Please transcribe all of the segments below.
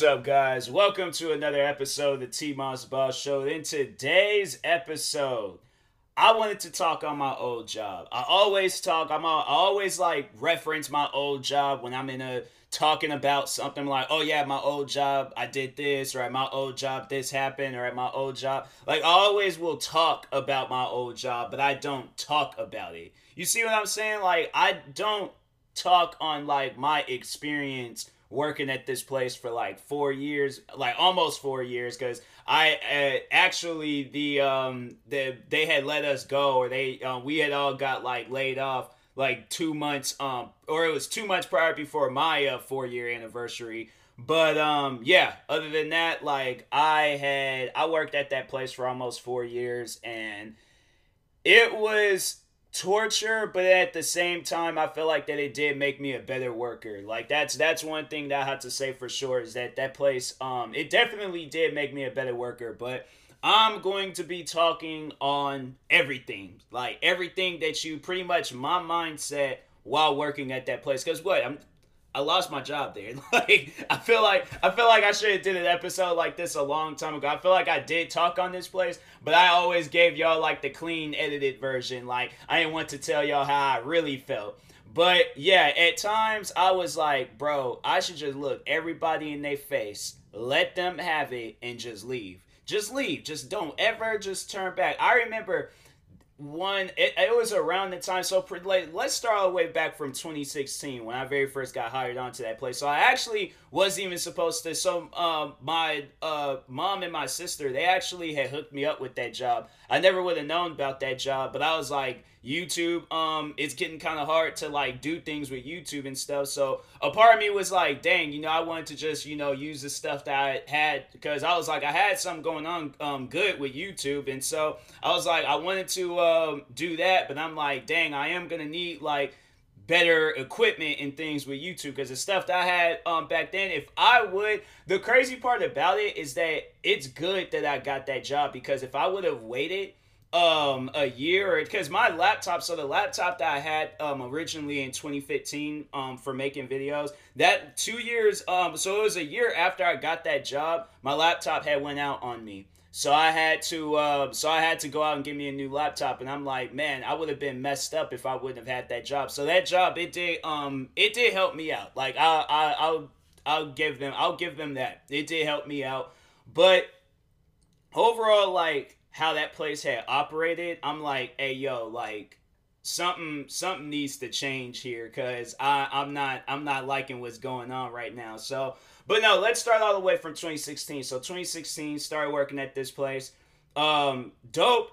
What's up, guys? Welcome to another episode of the T Moss Boss Show. In today's episode, I wanted to talk on my old job. I always talk. I'm. I always like reference my old job when I'm in a talking about something like, oh yeah, my old job, I did this, or at my old job, this happened, or at my old job. Like, I always will talk about my old job, but I don't talk about it. You see what I'm saying? Like, I don't talk on like my experience working at this place for like four years, like almost four years, because I uh, actually the um the they had let us go, or they uh, we had all got like laid off like two months um or it was two months prior before my uh, four year anniversary. But um yeah other than that like i had i worked at that place for almost four years and it was torture but at the same time i feel like that it did make me a better worker like that's that's one thing that i have to say for sure is that that place um it definitely did make me a better worker but I'm going to be talking on everything, like everything that you pretty much my mindset while working at that place. Cause what I'm, I lost my job there. Like I feel like I feel like I should have did an episode like this a long time ago. I feel like I did talk on this place, but I always gave y'all like the clean edited version. Like I didn't want to tell y'all how I really felt. But yeah, at times I was like, bro, I should just look everybody in their face, let them have it, and just leave. Just leave. Just don't ever just turn back. I remember one it, it was around the time so let's start all the way back from 2016 when i very first got hired onto that place. So i actually wasn't even supposed to so um, my uh, mom and my sister they actually had hooked me up with that job. I never would have known about that job but i was like youtube um it's getting kind of hard to like do things with youtube and stuff so a part of me was like dang you know i wanted to just you know use the stuff that i had because i was like i had something going on um good with youtube and so i was like i wanted to um do that but i'm like dang i am gonna need like better equipment and things with YouTube because the stuff that I had um back then, if I would, the crazy part about it is that it's good that I got that job because if I would have waited um a year because my laptop so the laptop that i had um originally in 2015 um for making videos that two years um so it was a year after i got that job my laptop had went out on me so I had to, uh, so I had to go out and get me a new laptop, and I'm like, man, I would have been messed up if I wouldn't have had that job. So that job, it did, um, it did help me out. Like I, I, I'll, I'll give them, I'll give them that. It did help me out, but overall, like how that place had operated, I'm like, hey, yo, like something something needs to change here because I I'm not I'm not liking what's going on right now. So, but no, let's start all the way from 2016. So 2016 started working at this place. Um, dope.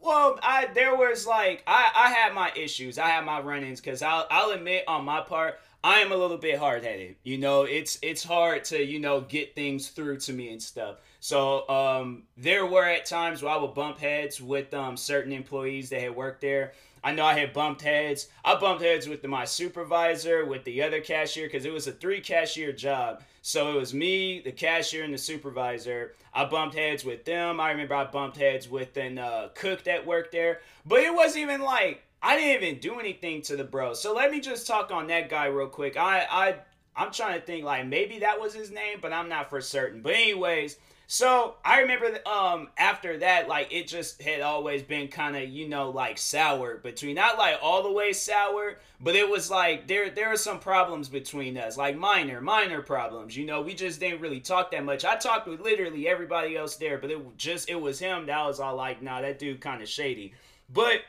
Well, I there was like I I had my issues. I had my run-ins because I'll I'll admit on my part. I am a little bit hard-headed. You know, it's it's hard to, you know, get things through to me and stuff. So, um there were at times where I would bump heads with um certain employees that had worked there I know I had bumped heads. I bumped heads with my supervisor, with the other cashier, because it was a three cashier job. So it was me, the cashier, and the supervisor. I bumped heads with them. I remember I bumped heads with an uh, cook that worked there. But it wasn't even like I didn't even do anything to the bro. So let me just talk on that guy real quick. I I I'm trying to think like maybe that was his name, but I'm not for certain. But anyways, so I remember um after that, like it just had always been kind of you know like sour between not like all the way sour, but it was like there there were some problems between us, like minor minor problems. You know, we just didn't really talk that much. I talked with literally everybody else there, but it just it was him that was all like, nah, that dude kind of shady. But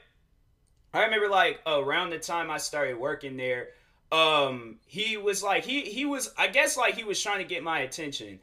I remember like around the time I started working there, um, he was like he he was I guess like he was trying to get my attention.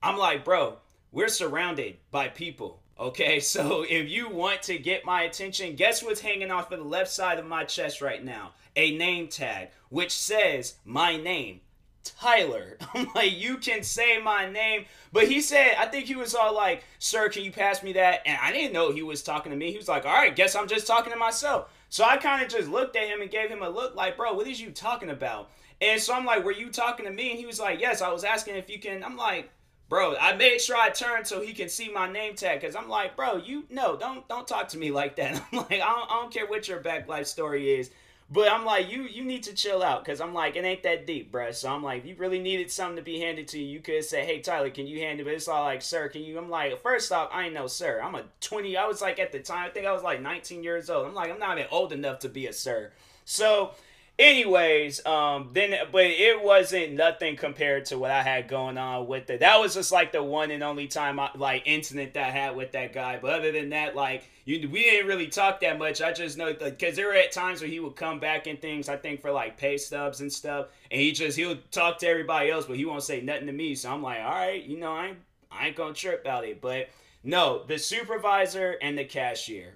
I'm like, bro, we're surrounded by people. Okay, so if you want to get my attention, guess what's hanging off of the left side of my chest right now? A name tag, which says my name, Tyler. I'm like, you can say my name. But he said, I think he was all like, Sir, can you pass me that? And I didn't know he was talking to me. He was like, All right, guess I'm just talking to myself. So I kind of just looked at him and gave him a look like, Bro, what is you talking about? And so I'm like, Were you talking to me? And he was like, Yes, I was asking if you can. I'm like, bro i made sure i turned so he can see my name tag because i'm like bro you no don't don't talk to me like that i'm like I don't, I don't care what your back life story is But I'm like, you you need to chill out because I'm like, it ain't that deep, bruh. So I'm like, you really needed something to be handed to you, you could say, hey, Tyler, can you hand it? But it's all like, sir, can you? I'm like, first off, I ain't no sir. I'm a 20. I was like, at the time, I think I was like 19 years old. I'm like, I'm not even old enough to be a sir. So anyways um then but it wasn't nothing compared to what i had going on with it. That was just like the one and only time I, like incident that i had with that guy. But other than that like you we didn't really talk that much. I just know because there were at times where he would come back and things i think for like pay stubs and stuff. And he just he'll talk to everybody else but he won't say nothing to me. So i'm like all right you know i ain't, I ain't gonna trip about it. But no the supervisor and the cashier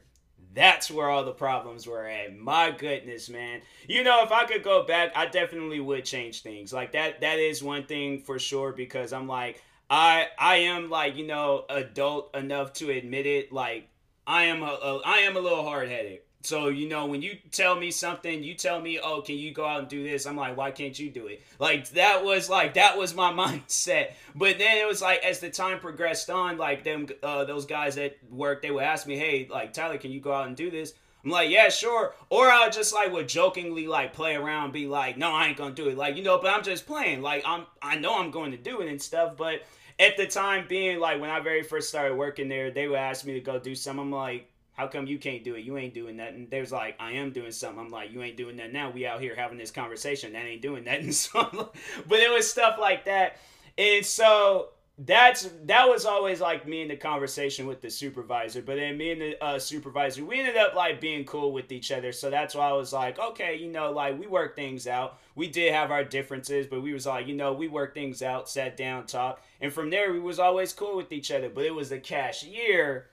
that's where all the problems were at. My goodness, man. You know, if I could go back, I definitely would change things. Like that that is one thing for sure because I'm like I I am like, you know, adult enough to admit it like I am a, a I am a little hard-headed. So, you know, when you tell me something, you tell me, oh, can you go out and do this? I'm like, why can't you do it? Like, that was like, that was my mindset. But then it was like, as the time progressed on, like, them, uh, those guys at work, they would ask me, hey, like, Tyler, can you go out and do this? I'm like, yeah, sure. Or I'll just like would jokingly like play around, be like, no, I ain't gonna do it. Like, you know, but I'm just playing. Like, I'm, I know I'm going to do it and stuff. But at the time being, like, when I very first started working there, they would ask me to go do something. I'm like, how come you can't do it? You ain't doing that. And there's like, I am doing something. I'm like, you ain't doing that now. We out here having this conversation. That ain't doing that. And so, but it was stuff like that. And so that's that was always like me in the conversation with the supervisor. But then me and the uh, supervisor, we ended up like being cool with each other. So that's why I was like, okay, you know, like we work things out. We did have our differences, but we was like, you know, we worked things out, sat down, talked, and from there we was always cool with each other. But it was the cashier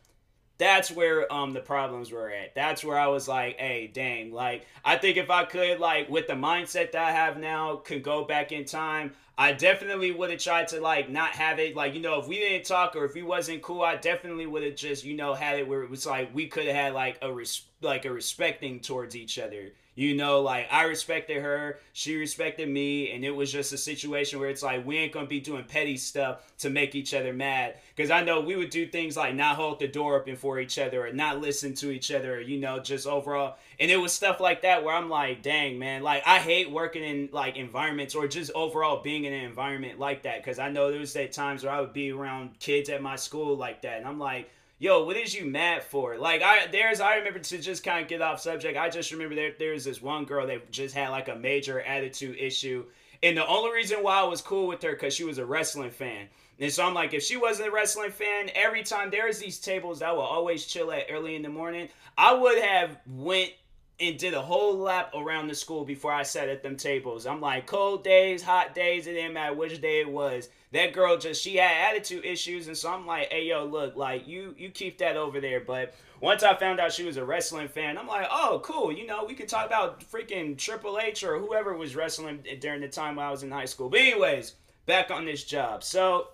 that's where um the problems were at. That's where I was like, hey, dang, like I think if I could like with the mindset that I have now could go back in time, I definitely would have tried to like not have it like you know if we didn't talk or if we wasn't cool, I definitely would have just you know had it where it was like we could have had like a res- like a respecting towards each other. You know, like I respected her, she respected me, and it was just a situation where it's like we ain't gonna be doing petty stuff to make each other mad. Because I know we would do things like not hold the door open for each other or not listen to each other, or, you know, just overall. And it was stuff like that where I'm like, dang, man, like I hate working in like environments or just overall being in an environment like that. Because I know there was that times where I would be around kids at my school like that, and I'm like yo, what is you mad for? Like I there's I remember to just kind of get off subject. I just remember there there's this one girl that just had like a major attitude issue. And the only reason why I was cool with her because she was a wrestling fan. And so I'm like, if she wasn't a wrestling fan, every time there's these tables I will always chill at early in the morning, I would have went and did a whole lap around the school before I sat at them tables. I'm like, cold days, hot days, it didn't matter which day it was that girl just she had attitude issues and so i'm like hey yo look like you you keep that over there. But once i found out she was a wrestling fan i'm like oh cool you know we could talk about freaking triple h or whoever was wrestling during the time i was in high school. But anyways back on this job. So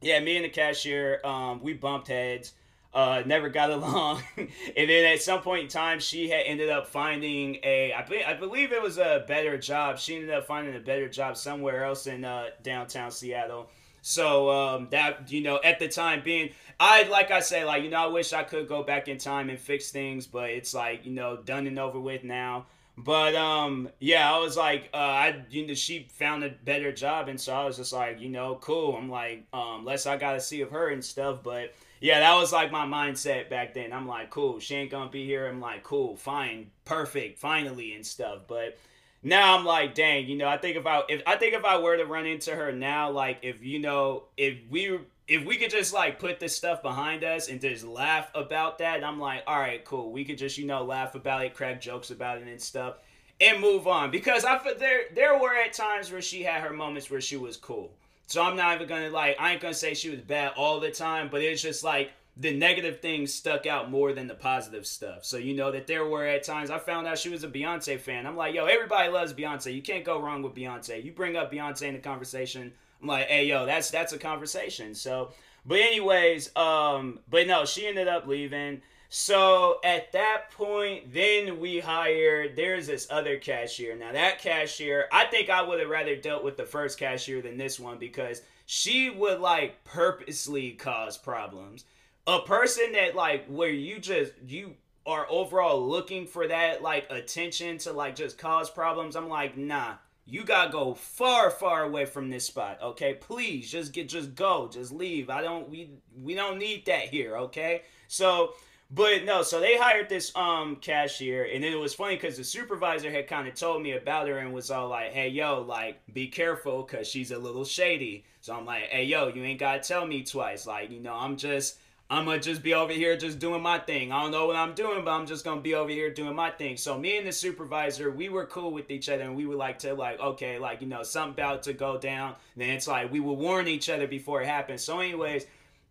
yeah me and the cashier um, we bumped heads uh, never got along. and then at some point in time, she had ended up finding a, I, be, I believe it was a better job. She ended up finding a better job somewhere else in uh, downtown Seattle. So um, that you know, at the time being, I like I say, like you know, I wish I could go back in time and fix things, but it's like you know, done and over with now. But um, yeah, I was like, uh, I you know, she found a better job, and so I was just like, you know, cool. I'm like, um, less I got to see of her and stuff, but yeah, that was like my mindset back then. I'm like, cool, she ain't gonna be here. I'm like, cool, fine, perfect, finally, and stuff. But now I'm like, dang, you know, I think if I if I think if I were to run into her now, like if you know, if we if we could just like put this stuff behind us and just laugh about that, I'm like, all right, cool. We could just, you know, laugh about it, crack jokes about it and stuff and move on. Because I there there were at times where she had her moments where she was cool. So I'm not even gonna like I ain't gonna say she was bad all the time, but it's just like the negative things stuck out more than the positive stuff. So you know that there were at times I found out she was a Beyonce fan. I'm like, yo, everybody loves Beyonce. You can't go wrong with Beyonce. You bring up Beyonce in the conversation, I'm like, hey, yo, that's that's a conversation. So, but anyways, um, but no, she ended up leaving. So at that point, then we hired. There's this other cashier. Now that cashier, I think I would have rather dealt with the first cashier than this one because she would like purposely cause problems. A person that like where you just you are overall looking for that like attention to like just cause problems, I'm like, nah, you gotta go far, far away from this spot, okay? Please, just get, just go, just leave. I don't, we, we don't need that here, okay? So, but no, so they hired this um cashier, and it was funny because the supervisor had kind of told me about her and was all like, "Hey, yo, like, be careful, cause she's a little shady." So I'm like, "Hey, yo, you ain't gotta tell me twice. Like, you know, I'm just." I'm gonna just be over here just doing my thing. I don't know what I'm doing, but I'm just gonna be over here doing my thing. So me and the supervisor, we were cool with each other, and we would like to like, okay, like you know, something about to go down. Then it's like we would warn each other before it happens. So, anyways,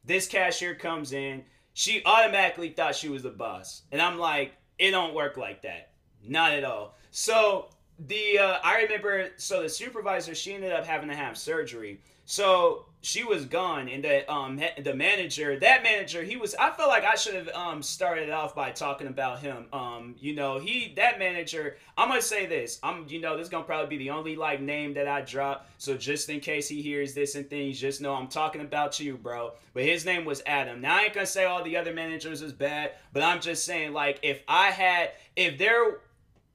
this cashier comes in. She automatically thought she was the boss, and I'm like, it don't work like that, not at all. So the uh, I remember, so the supervisor, she ended up having to have surgery. So she was gone, and the um the manager, that manager, he was. I felt like I should have um started off by talking about him. Um, you know, he that manager. I'm gonna say this. I'm you know this is gonna probably be the only like name that I drop. So just in case he hears this and things, just know I'm talking about you, bro. But his name was Adam. Now I ain't gonna say all the other managers is bad, but I'm just saying like if I had if there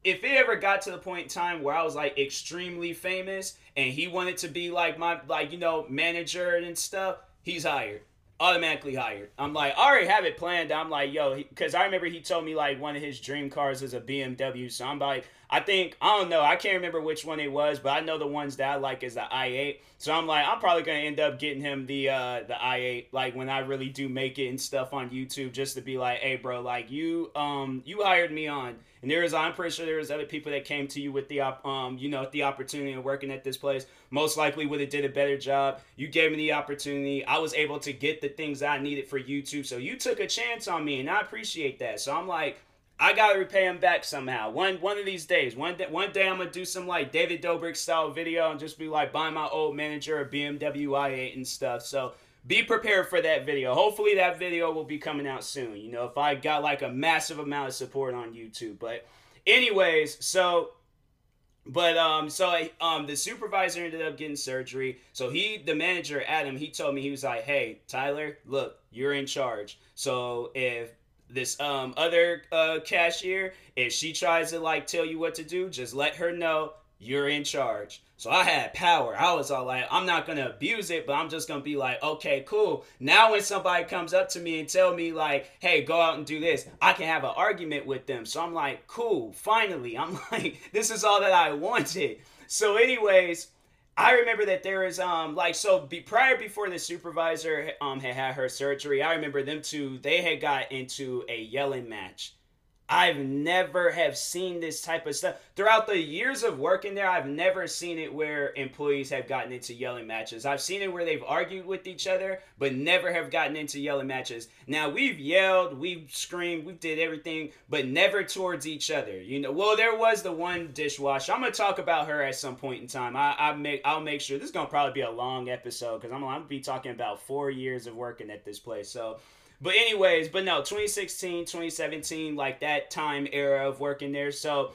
if it ever got to the point in time where I was like extremely famous and he wanted to be like my like you know manager and stuff, he's hired. Automatically hired. I'm like, I already have it planned. I'm like, yo, because I remember he told me like one of his dream cars is a BMW. So I'm like, I think I don't know. I can't remember which one it was, but I know the ones that I like is the i8. So I'm like, I'm probably gonna end up getting him the uh the i8, like when I really do make it and stuff on YouTube, just to be like, hey, bro, like you um you hired me on and there is, I'm pretty sure there was other people that came to you with the, um, you know, the opportunity of working at this place. Most likely would have did a better job. You gave me the opportunity. I was able to get the things I needed for YouTube. So you took a chance on me, and I appreciate that. So I'm like, I gotta repay him back somehow. One one of these days. One day, one day I'm gonna do some like David Dobrik style video and just be like buying my old manager a BMW i8 and stuff. So be prepared for that video. Hopefully that video will be coming out soon. You know, if I got like a massive amount of support on YouTube. But anyways, so but um so I, um the supervisor ended up getting surgery. So he the manager Adam, he told me he was like, "Hey, Tyler, look, you're in charge. So if this um other uh cashier, if she tries to like tell you what to do, just let her know you're in charge. So I had power. I was all like, I'm not gonna abuse it, but I'm just gonna be like, okay, cool. Now when somebody comes up to me and tell me like, hey, go out and do this, I can have an argument with them. So I'm like, cool, finally. I'm like, this is all that I wanted. So, anyways, I remember that there is um like so be, prior before the supervisor um had had her surgery, I remember them two they had got into a yelling match I've never have seen this type of stuff throughout the years of working there. I've never seen it where employees have gotten into yelling matches. I've seen it where they've argued with each other, but never have gotten into yelling matches. Now we've yelled, we've screamed, we did everything, but never towards each other. You know, well there was the one dishwasher. I'm gonna talk about her at some point in time. I, I make I'll make sure this is gonna probably be a long episode because I'm, I'm gonna be talking about four years of working at this place. So but anyways, but no, 2016, 2017, like that time era of working there. So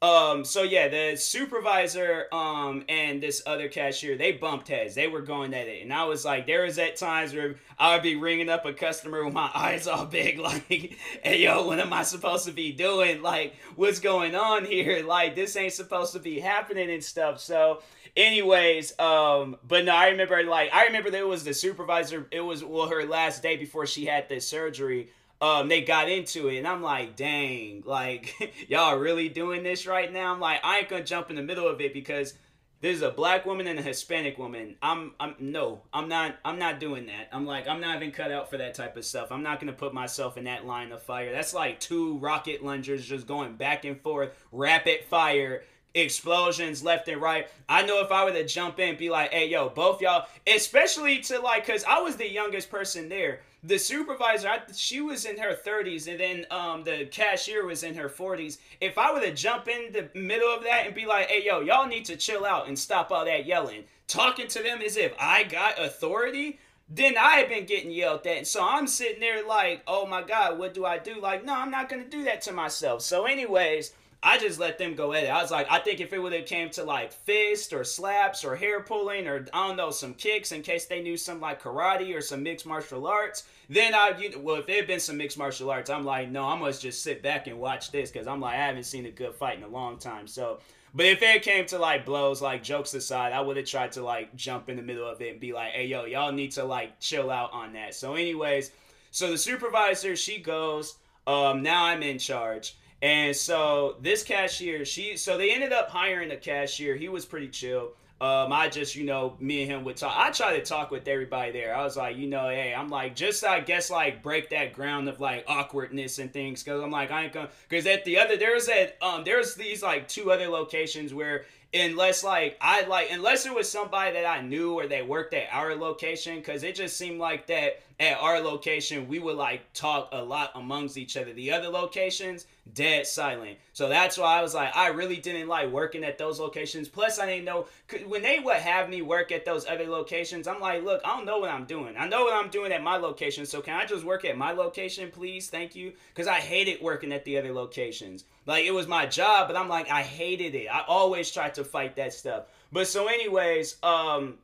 um so yeah the supervisor um and this other cashier they bumped heads. They were going at it. And i was like there was at times where i would be ringing up a customer with my eyes all big like hey yo what am i supposed to be doing? Like what's going on here? Like this ain't supposed to be happening and stuff. So anyways um but no i remember like i remember there was the supervisor it was well her last day before she had this surgery um they got into it and i'm like dang like y'all really doing this right now? I'm like i ain't gonna jump in the middle of it because there's a black woman and a hispanic woman. I'm i'm no i'm not i'm not doing that. I'm like i'm not even cut out for that type of stuff. I'm not gonna put myself in that line of fire. That's like two rocket launchers just going back and forth rapid fire explosions left and right. I know if I were to jump in, be like, hey, yo, both y'all, especially to like, cause I was the youngest person there. The supervisor, I, she was in her 30s, and then um, the cashier was in her 40s. If I were to jump in the middle of that and be like, hey, yo, y'all need to chill out and stop all that yelling, talking to them as if I got authority, then I had been getting yelled at. So I'm sitting there like, oh my God, what do I do? Like, no, I'm not going to do that to myself. So, anyways, I just let them go at it. I was like, I think if it would have came to like fist or slaps or hair pulling or I don't know some kicks in case they knew some like karate or some mixed martial arts, then I you well if there had been some mixed martial arts, I'm like, no, I must just sit back and watch this because I'm like I haven't seen a good fight in a long time. So, but if it came to like blows, like jokes aside, I would have tried to like jump in the middle of it and be like, hey yo, y'all need to like chill out on that. So, anyways, so the supervisor she goes. Um, now I'm in charge. And so this cashier, she so they ended up hiring a cashier. He was pretty chill. Um, I just, you know, me and him would talk. I try to talk with everybody there. I was like, you know, hey, I'm like, just I guess like break that ground of like awkwardness and things, because I'm like, I ain't gonna, because at the other there's that um there's these like two other locations where unless like I like unless it was somebody that I knew or they worked at our location because it just seemed like that at our location we would like talk a lot amongst each other. The other locations dead silent. So that's why I was like I really didn't like working at those locations. Plus I didn't know when they would have me work at those other locations. I'm like, look, I don't know what I'm doing. I know what I'm doing at my location. So can I just work at my location, please? Thank you. Because I hated working at the other locations. Like it was my job, but I'm like I hated it. I always tried to fight that stuff. But so anyways, um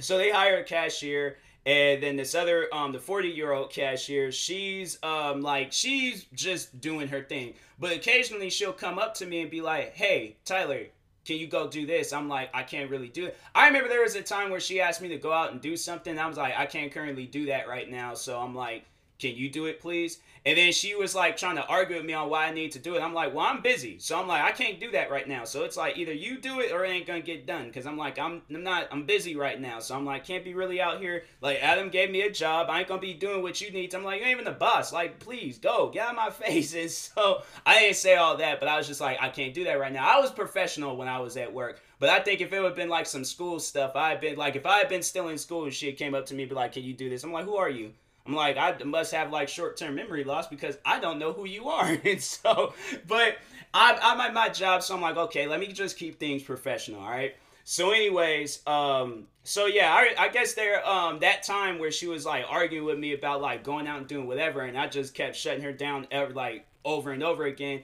so they hire a cashier and then this other um the 40 year old cashier she's um like she's just doing her thing. But occasionally she'll come up to me and be like hey tyler can you go do this? I'm like i can't really do it. I remember there was a time where she asked me to go out and do something. I was like i can't currently do that right now. So i'm like can you do it please and then she was like trying to argue with me on why I need to do it. I'm like, well, I'm busy. So I'm like, I can't do that right now. So it's like either you do it or it ain't gonna get done. Cause I'm like, I'm I'm not I'm busy right now. So I'm like, can't be really out here. Like Adam gave me a job. I ain't gonna be doing what you need. to. I'm like, you ain't even the boss. Like, please go, get out my face. And so I didn't say all that, but I was just like, I can't do that right now. I was professional when I was at work. But I think if it would have been like some school stuff, I'd been like, if I had been still in school and she came up to me be like, Can you do this? I'm like, Who are you? I'm like, I must have like short term memory loss because I don't know who you are. and so, but I, I'm at my job, so I'm like, okay, let me just keep things professional, all right? So, anyways, um, so yeah, I, I guess there, um, that time where she was like arguing with me about like going out and doing whatever, and I just kept shutting her down ever like over and over again.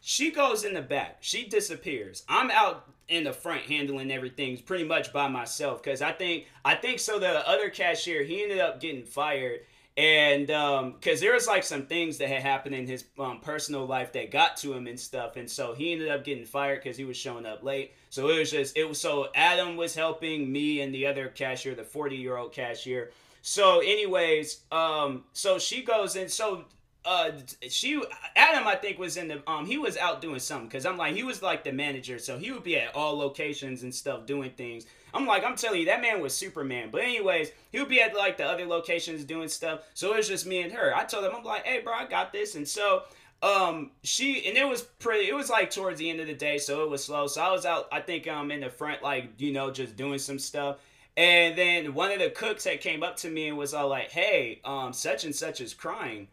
She goes in the back. She disappears. I'm out in the front handling everything pretty much by myself because I think I think so. The other cashier he ended up getting fired and um because um, there was like some things that had happened in his um, personal life that got to him and stuff. And so he ended up getting fired because he was showing up late. So it was just it was so adam was helping me and the other cashier the 40 year old cashier. So anyways um so she goes in so uh she adam i think was in the um he was out doing something because i'm like he was like the manager. So he would be at all locations and stuff doing things I'm like, I'm telling you, that man was Superman. But anyways, he would be at like the other locations doing stuff. So it was just me and her. I told him, I'm like, hey, bro, I got this. And so um she and it was pretty it was like towards the end of the day so it was slow so i was out i think um in the front like you know just doing some stuff and then one of the cooks that came up to me and was all like hey um such and such is crying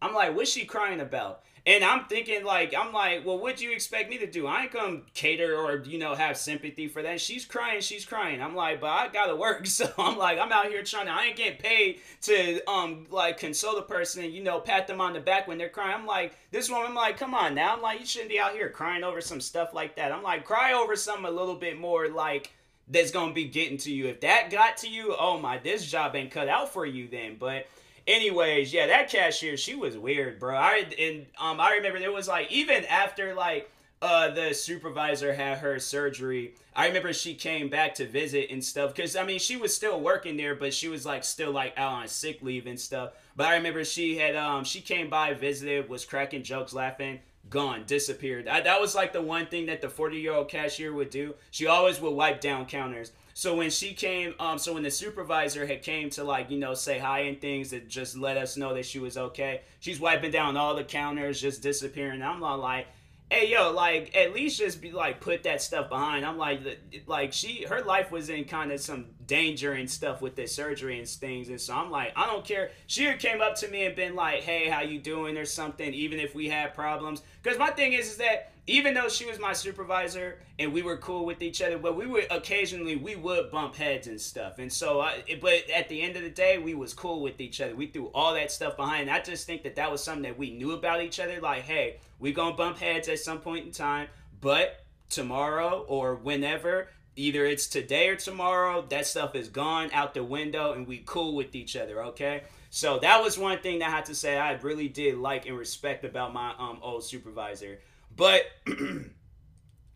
i'm like what's she crying about and I'm thinking like I'm like, well, what do you expect me to do? I ain't come cater or you know have sympathy for that. She's crying, she's crying. I'm like, but I gotta work, so I'm like, I'm out here trying to. I ain't getting paid to um like console the person and you know pat them on the back when they're crying. I'm like, this woman, I'm like, come on now. I'm like, you shouldn't be out here crying over some stuff like that. I'm like, cry over something a little bit more like that's gonna be getting to you. If that got to you, oh my, this job ain't cut out for you then. But anyways, yeah, that cashier, she was weird, bro. I and um I remember there was like even after like uh the supervisor had her surgery, I remember she came back to visit and stuff cuz I mean, she was still working there, but she was like still like out on sick leave and stuff. But I remember she had um she came by, visited, was cracking jokes, laughing gone, disappeared. I, that was like the one thing that the 40 year old cashier would do. She always would wipe down counters. So when she came, um, so when the supervisor had came to like you know say hi and things that just let us know that she was okay, she's wiping down all the counters, just disappearing. I'm not like, hey yo, like at least just be like put that stuff behind. I'm like, like she, her life was in kind of some danger and stuff with the surgery and things. And so I'm like, I don't care. She came up to me and been like, hey, how you doing or something, even if we had problems. Because my thing is, is that even though she was my supervisor and we were cool with each other, but we would occasionally we would bump heads and stuff. And so, I, but at the end of the day, we was cool with each other. We threw all that stuff behind. I just think that that was something that we knew about each other. Like, hey, we gonna bump heads at some point in time, but tomorrow or whenever either it's today or tomorrow that stuff is gone out the window and we cool with each other okay so that was one thing that i had to say i really did like and respect about my um old supervisor but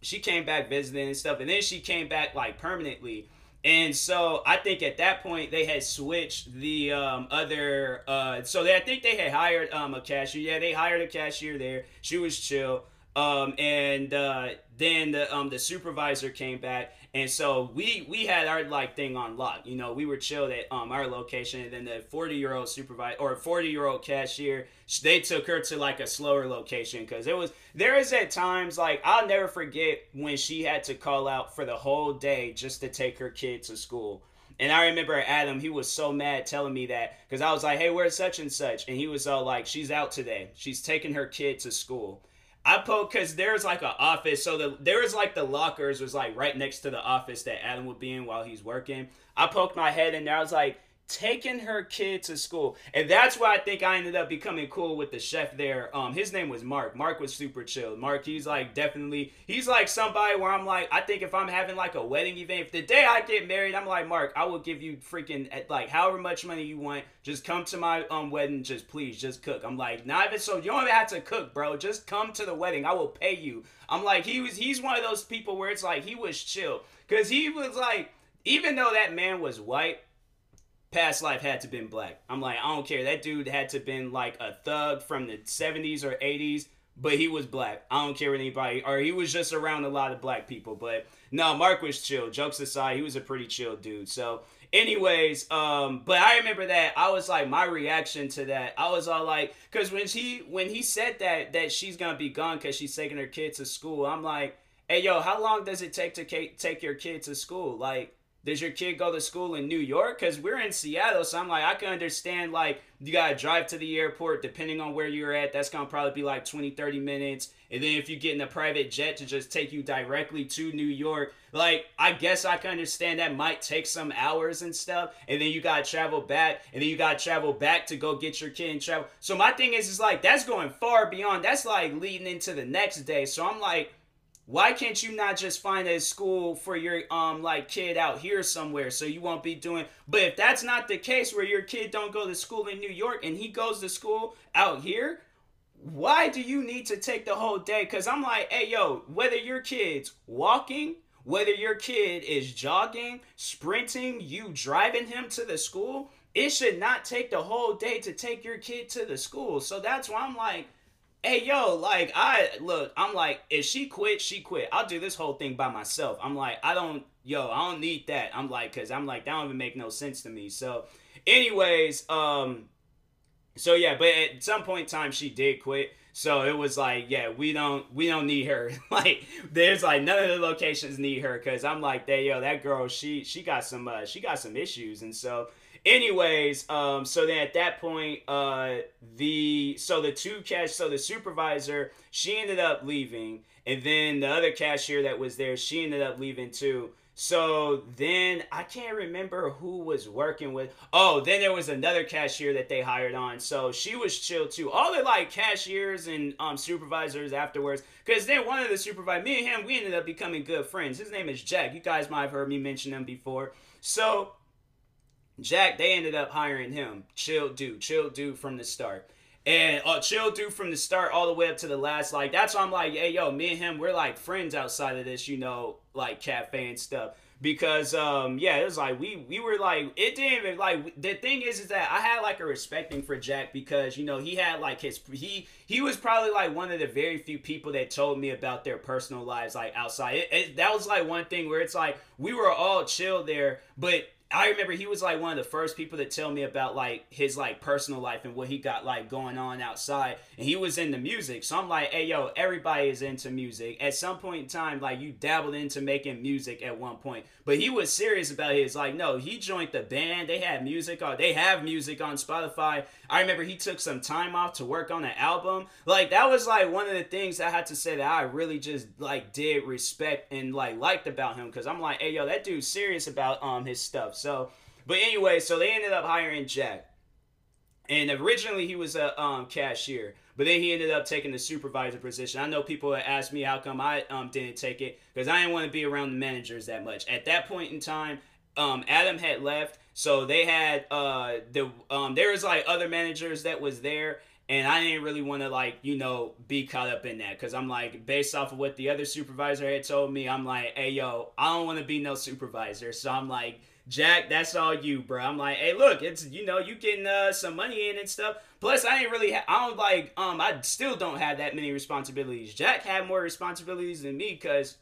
she came back visiting and stuff, and then she came back like permanently. And so I think at that point they had switched the um, other. Uh, so they, I think they had hired um, a cashier. Yeah, they hired a cashier there. She was chill. Um, and uh, then the um, the supervisor came back, and so we we had our like thing on lock. You know, we were chilled at um our location, and then the forty year old supervisor or forty year old cashier, they took her to like a slower location because it was there is at times like I'll never forget when she had to call out for the whole day just to take her kid to school. And I remember Adam, he was so mad telling me that because I was like, hey, where's such and such? And he was all like, she's out today. She's taking her kid to school. I poke because there's like an office, so the there was like the lockers was like right next to the office that Adam would be in while he's working. I poked my head in there. I was like, taking her kid to school. And that's why I think I ended up becoming cool with the chef there. Um, his name was Mark. Mark was super chill. Mark, he's like definitely he's like somebody where I'm like, I think if I'm having like a wedding event, if the day I get married, I'm like, Mark, I will give you freaking like however much money you want. Just come to my um wedding, just please, just cook. I'm like, not even so you don't even have to cook, bro. Just come to the wedding. I will pay you. I'm like, he was he's one of those people where it's like he was chill. Cause he was like, even though that man was white, past life had to been black. I'm like, I don't care. That dude had to been like a thug from the 70s or 80s, but he was black. I don't care what anybody, or he was just around a lot of black people. But no, Mark was chill. Jokes aside, he was a pretty chill dude. So, anyways, um, but I remember that I was like, my reaction to that, I was all like, because when he when he said that that she's gonna be gone because she's taking her kid to school, I'm like, hey yo, how long does it take to take your kid to school? Like does your kid go to school in New York? Because we're in Seattle, so I'm like, I can understand, like, you got to drive to the airport, depending on where you're at. That's going to probably be like 20, 30 minutes. And then if you get in a private jet to just take you directly to New York, like, I guess I can understand that might take some hours and stuff. And then you got to travel back, and then you got to travel back to go get your kid and travel. So my thing is, is like, that's going far beyond, that's like leading into the next day. So I'm like, why can't you not just find a school for your um like kid out here somewhere? So you won't be doing but if that's not the case where your kid don't go to school in New York and he goes to school out here why do you need to take the whole day? Cuz I'm like hey yo whether your kid's walking whether your kid is jogging sprinting you driving him to the school it should not take the whole day to take your kid to the school. So that's why I'm like hey yo like i look i'm like if she quit she quit. I'll do this whole thing by myself. I'm like i don't yo i don't need that. I'm like because i'm like that don't even make no sense to me. So anyways um so yeah but at some point in time she did quit. So it was like yeah we don't we don't need her. Like there's like none of the locations need her because i'm like they yo that girl she she got some uh she got some issues. And so anyways um so then at that point uh the so the two cash so the supervisor she ended up leaving and then the other cashier that was there she ended up leaving too so then I can't remember who was working with. Oh, then there was another cashier that they hired on. So she was chill too. All the like cashiers and um supervisors afterwards. Cause then one of the supervisors, me and him, we ended up becoming good friends. His name is Jack. You guys might have heard me mention him before. So Jack, they ended up hiring him. Chill dude, chill dude from the start. And uh, chill dude from the start all the way up to the last. Like, that's why I'm like, hey, yo, me and him, we're like friends outside of this, you know, like cafe and stuff. Because, um, yeah, it was like, we, we were like, it didn't even, like, the thing is, is that I had like a respecting for Jack because, you know, he had like his, he, he was probably like one of the very few people that told me about their personal lives, like outside. It, it, that was like one thing where it's like, we were all chill there, but I remember he was like one of the first people to tell me about like his like personal life and what he got like going on outside. And he was into music. So I'm like, hey yo, everybody is into music. At some point in time, like you dabbled into making music at one point. But he was serious about his like, no, he joined the band. They had music on they have music on Spotify. I remember he took some time off to work on an album. Like that was like one of the things I had to say that I really just like did respect and like liked about him. Cause I'm like, hey yo, that dude's serious about um his stuff. So, but anyway, so they ended up hiring Jack. And originally he was a um, cashier, but then he ended up taking the supervisor position. I know people have asked me how come I um, didn't take it because I didn't want to be around the managers that much. At that point in time, um, Adam had left, so they had uh, the um, there was like other managers that was there, and I didn't really want to like you know be caught up in that because I'm like based off of what the other supervisor had told me, I'm like, hey yo, I don't want to be no supervisor, so I'm like Jack, that's all you, bro. I'm like, hey, look, it's you know, you getting uh, some money in and stuff. Plus, I ain't really, ha- I don't like, um, I still don't have that many responsibilities. Jack had more responsibilities than me because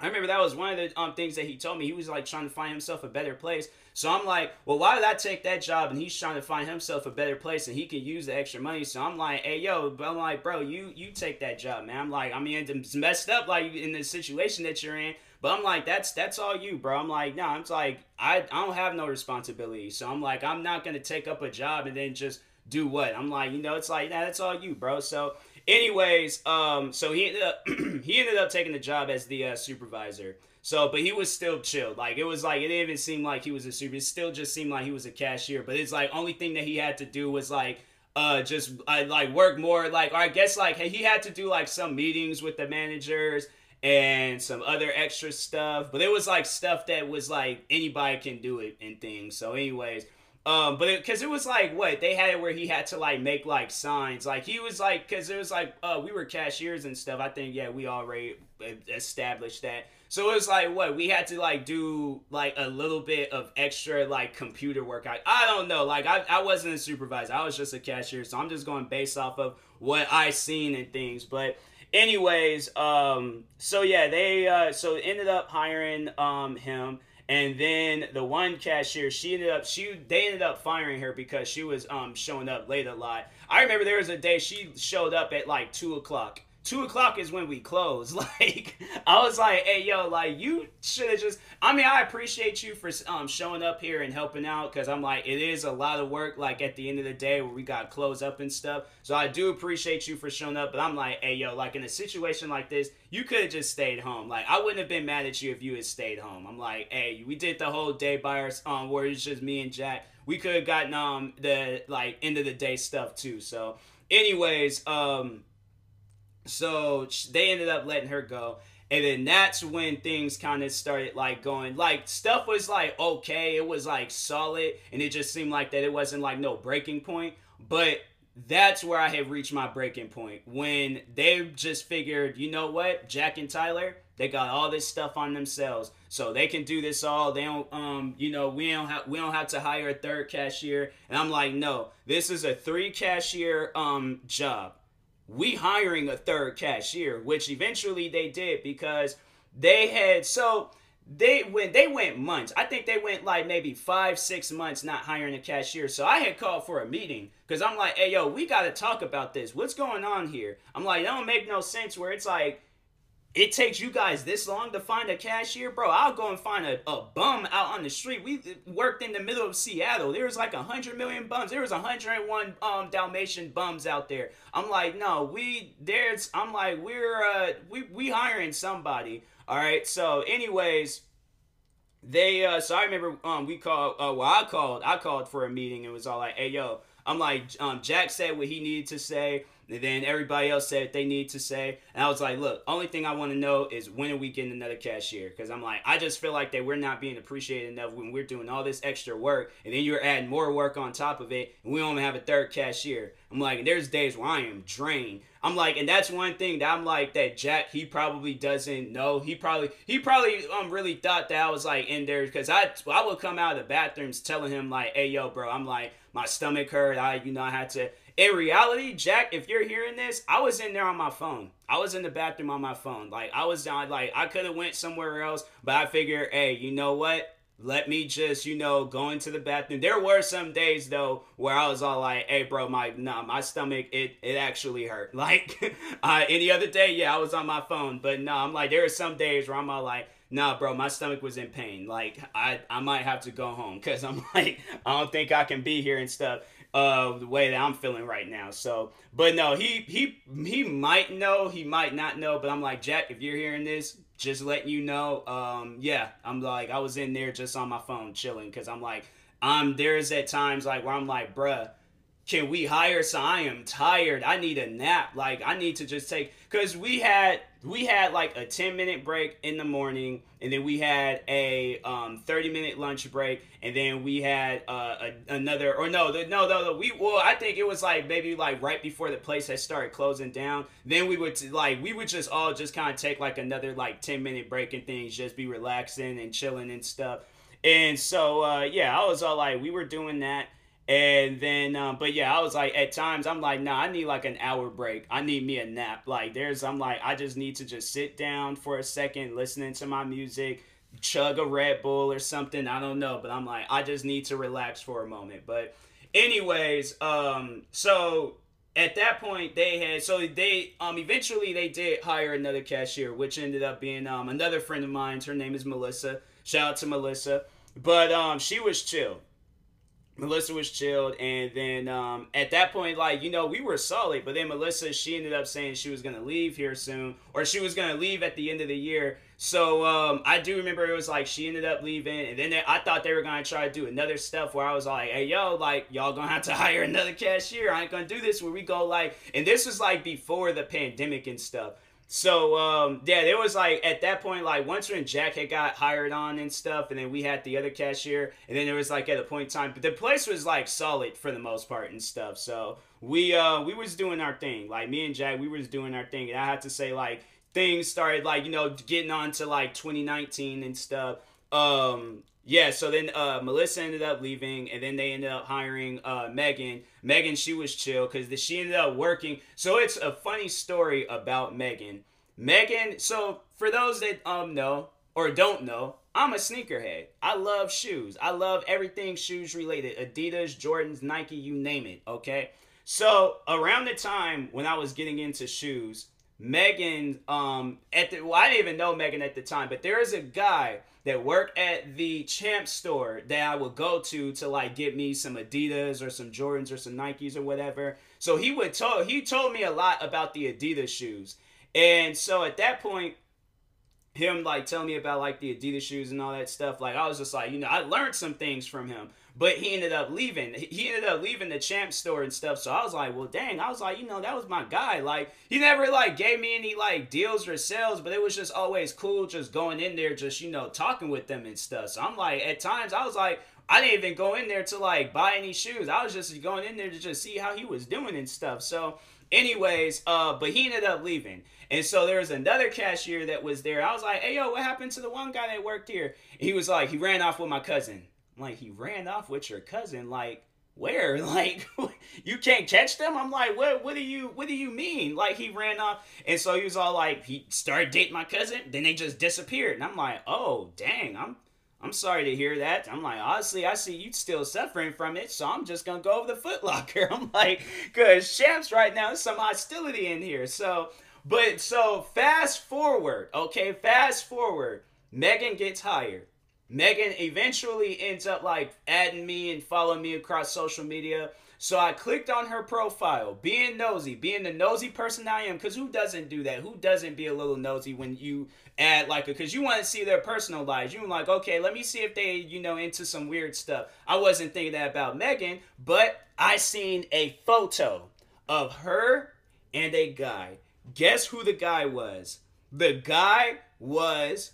I remember that was one of the um things that he told me. He was like trying to find himself a better place. So I'm like, well, why did I take that job? And he's trying to find himself a better place, and he can use the extra money. So I'm like, hey, yo, but I'm like, bro, you you take that job, man. I'm like, I mean, it's messed up, like in the situation that you're in. But I'm like, that's that's all you, bro. I'm like, no, nah, I'm like, I I don't have no responsibility. So I'm like, I'm not gonna take up a job and then just do what? I'm like, you know, it's like, nah, that's all you, bro. So anyways, um, so he ended up he ended up taking the job as the uh, supervisor. So, but he was still chill. Like it was like it didn't even seem like he was a super. It still just seemed like he was a cashier. But it's like only thing that he had to do was like uh just like work more. Like or I guess like he had to do like some meetings with the managers and some other extra stuff. But it was like stuff that was like anybody can do it and things. So, anyways. Um, but because it, it, was like what they had it where he had to like make like signs, like he was like because it was like uh we were cashiers and stuff. I think yeah we already established that. So it was like what we had to like do like a little bit of extra like computer work. I, I don't know. Like I, I wasn't a supervisor. I was just a cashier. So I'm just going based off of what I seen and things. But anyways, um so yeah, they uh so ended up hiring um him. And then the one cashier she ended up she they ended up firing her because she was um showing up late a lot. I remember there was a day she showed up at like two o'clock two o'clock is when we close. Like, I was like, hey, yo, like, you should have just. I mean, I appreciate you for um, showing up here and helping out because I'm like, it is a lot of work, like, at the end of the day where we got to close up and stuff. So I do appreciate you for showing up. But I'm like, hey, yo, like, in a situation like this, you could have just stayed home. Like, I wouldn't have been mad at you if you had stayed home. I'm like, hey, we did the whole day by our, um, where it's just me and Jack. We could have gotten, um, the, like, end of the day stuff too. So, anyways, um, so they ended up letting her go. And then that's when things kind of started like going like stuff was like okay, it was like solid, and it just seemed like that it wasn't like no breaking point. But that's where I had reached my breaking point when they just figured, you know what, Jack and Tyler, they got all this stuff on themselves, so they can do this all. They don't, um, you know, we don't have we don't have to hire a third cashier. And I'm like, no, this is a three cashier um job we hiring a third cashier, which eventually they did because they had so they went they went months. I think they went like maybe five, six months not hiring a cashier. So I had called for a meeting because I'm like, hey yo, we gotta talk about this. What's going on here? I'm like, it don't make no sense where it's like it takes you guys this long to find a cashier, bro. I'll go and find a, a bum out on the street. We worked in the middle of Seattle. There was like a hundred million bums. There was hundred and one um Dalmatian bums out there. I'm like, no, we there's. I'm like, we're uh we we hiring somebody. All right. So, anyways, they uh so I remember um we called uh well I called I called for a meeting. It was all like, hey yo, I'm like um Jack said what he needed to say. And then everybody else said they need to say. And I was like, look, only thing I want to know is when are we getting another cashier? Because I'm like, I just feel like that we're not being appreciated enough when we're doing all this extra work. And then you're adding more work on top of it. And we only have a third cashier. I'm like, there's days where I am drained. I'm like, and that's one thing that I'm like that Jack he probably doesn't know. He probably he probably um really thought that I was like in there because I I would come out of the bathrooms telling him like, hey yo, bro, I'm like my stomach hurt. I you know I had to in reality, Jack, if you're hearing this, I was in there on my phone. I was in the bathroom on my phone. Like I was down, like I could have went somewhere else, but I figured, hey, you know what? let me just, you know, go into the bathroom. There were some days though where I was all like, "Hey, bro, my nah, my stomach it it actually hurt." Like uh, any other day, yeah, I was on my phone, but no, I'm like, there are some days where I'm all like, "Nah, bro, my stomach was in pain. Like I I might have to go home because I'm like, I don't think I can be here and stuff." Uh the way that I'm feeling right now. So, but no, he he he might know, he might not know, but I'm like, Jack, if you're hearing this, just letting you know, um, yeah, I'm like, I was in there just on my phone chilling because I'm like, I'm there's at times like where I'm like, bruh, can we hire? So i am tired. I need a nap. Like i need to just take because we had we had like a 10 minute break in the morning and then we had a um, 30 minute lunch break and then we had uh, a, another or no the, no no no we well i think it was like maybe like right before the place had started closing down. Then we would like we would just all just kind of take like another like 10 minute break and things just be relaxing and chilling and stuff. And so uh, yeah i was all like we were doing that and then, um, but yeah, I was like, at times, I'm like, nah, I need like an hour break. I need me a nap. Like, there's, I'm like, I just need to just sit down for a second, listening to my music, chug a Red Bull or something. I don't know, but I'm like, I just need to relax for a moment. But, anyways, um, so at that point they had so they um eventually they did hire another cashier which ended up being um another friend of mine her name is melissa shout out to melissa but um she was chill Melissa was chilled, and then um, at that point, like you know, we were solid. But then Melissa, she ended up saying she was gonna leave here soon, or she was gonna leave at the end of the year. So um, I do remember it was like she ended up leaving, and then they, I thought they were gonna try to do another stuff where I was like, "Hey, yo, like y'all gonna have to hire another cashier. I ain't gonna do this." Where we go like, and this was like before the pandemic and stuff. So um, yeah, there was like at that point, like once when Jack had got hired on and stuff, and then we had the other cashier, and then there was like at a point in time, but the place was like solid for the most part and stuff. So we uh we was doing our thing, like me and Jack, we was doing our thing, and I have to say like things started like you know getting on to like 2019 and stuff. Um, yeah, so then uh, Melissa ended up leaving, and then they ended up hiring uh, Megan. Megan, she was chill because she ended up working. So it's a funny story about Megan. Megan, so for those that um know or don't know, I'm a sneakerhead. I love shoes. I love everything shoes related. Adidas, Jordans, Nike, you name it. Okay. So around the time when I was getting into shoes, Megan, um, at the well, I didn't even know Megan at the time, but there is a guy that worked at the Champ store that I would go to to like get me some Adidas or some Jordans or some Nikes or whatever. So he would tell he told me a lot about the Adidas shoes. And so at that point, him like telling me about like the Adidas shoes and all that stuff, like I was just like, you know, I learned some things from him. But he ended up leaving. He ended up leaving the champ store and stuff. So I was like, well, dang. I was like, you know, that was my guy. Like, he never like gave me any like deals or sales, but it was just always cool just going in there, just you know, talking with them and stuff. So I'm like, at times I was like, I didn't even go in there to like buy any shoes. I was just going in there to just see how he was doing and stuff. So, anyways, uh, but he ended up leaving. And so there was another cashier that was there. I was like, hey yo, what happened to the one guy that worked here? He was like, he ran off with my cousin like he ran off with your cousin. Like where? Like you can't catch them? I'm like, what? What do you? What do you mean? Like he ran off, and so he was all like, he started dating my cousin, then they just disappeared, and I'm like, oh dang, I'm. I'm sorry to hear that. I'm like, honestly, I see you still suffering from it, so I'm just gonna go over the Footlocker. I'm like, cause champs right now, there's some hostility in here. So, but so fast forward, okay, fast forward. Megan gets hired. Megan eventually ends up like adding me and following me across social media. So I clicked on her profile, being nosy, being the nosy person I am, because who doesn't do that? Who doesn't be a little nosy when you add like a, because you want to see their personal lives. You're like, okay, let me see if they, you know, into some weird stuff. I wasn't thinking that about Megan, but I seen a photo of her and a guy. Guess who the guy was? The guy was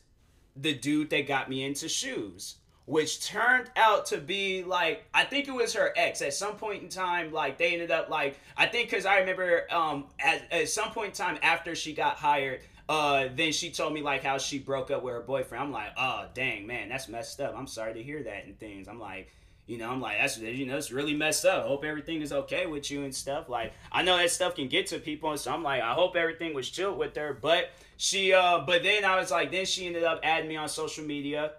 the dude that got me into shoes which turned out to be like I think it was her ex at some point in time. Like they ended up like I think because I remember um at, at some point in time after she got hired, uh then she told me like how she broke up with her boyfriend. I'm like, oh dang man, that's messed up. I'm sorry to hear that and things. I'm like. You know, I'm like, that's you know, it's really messed up. Hope everything is okay with you and stuff. Like, I know that stuff can get to people, and so I'm like, I hope everything was chill with her. But she uh but then I was like then she ended up adding me on social media.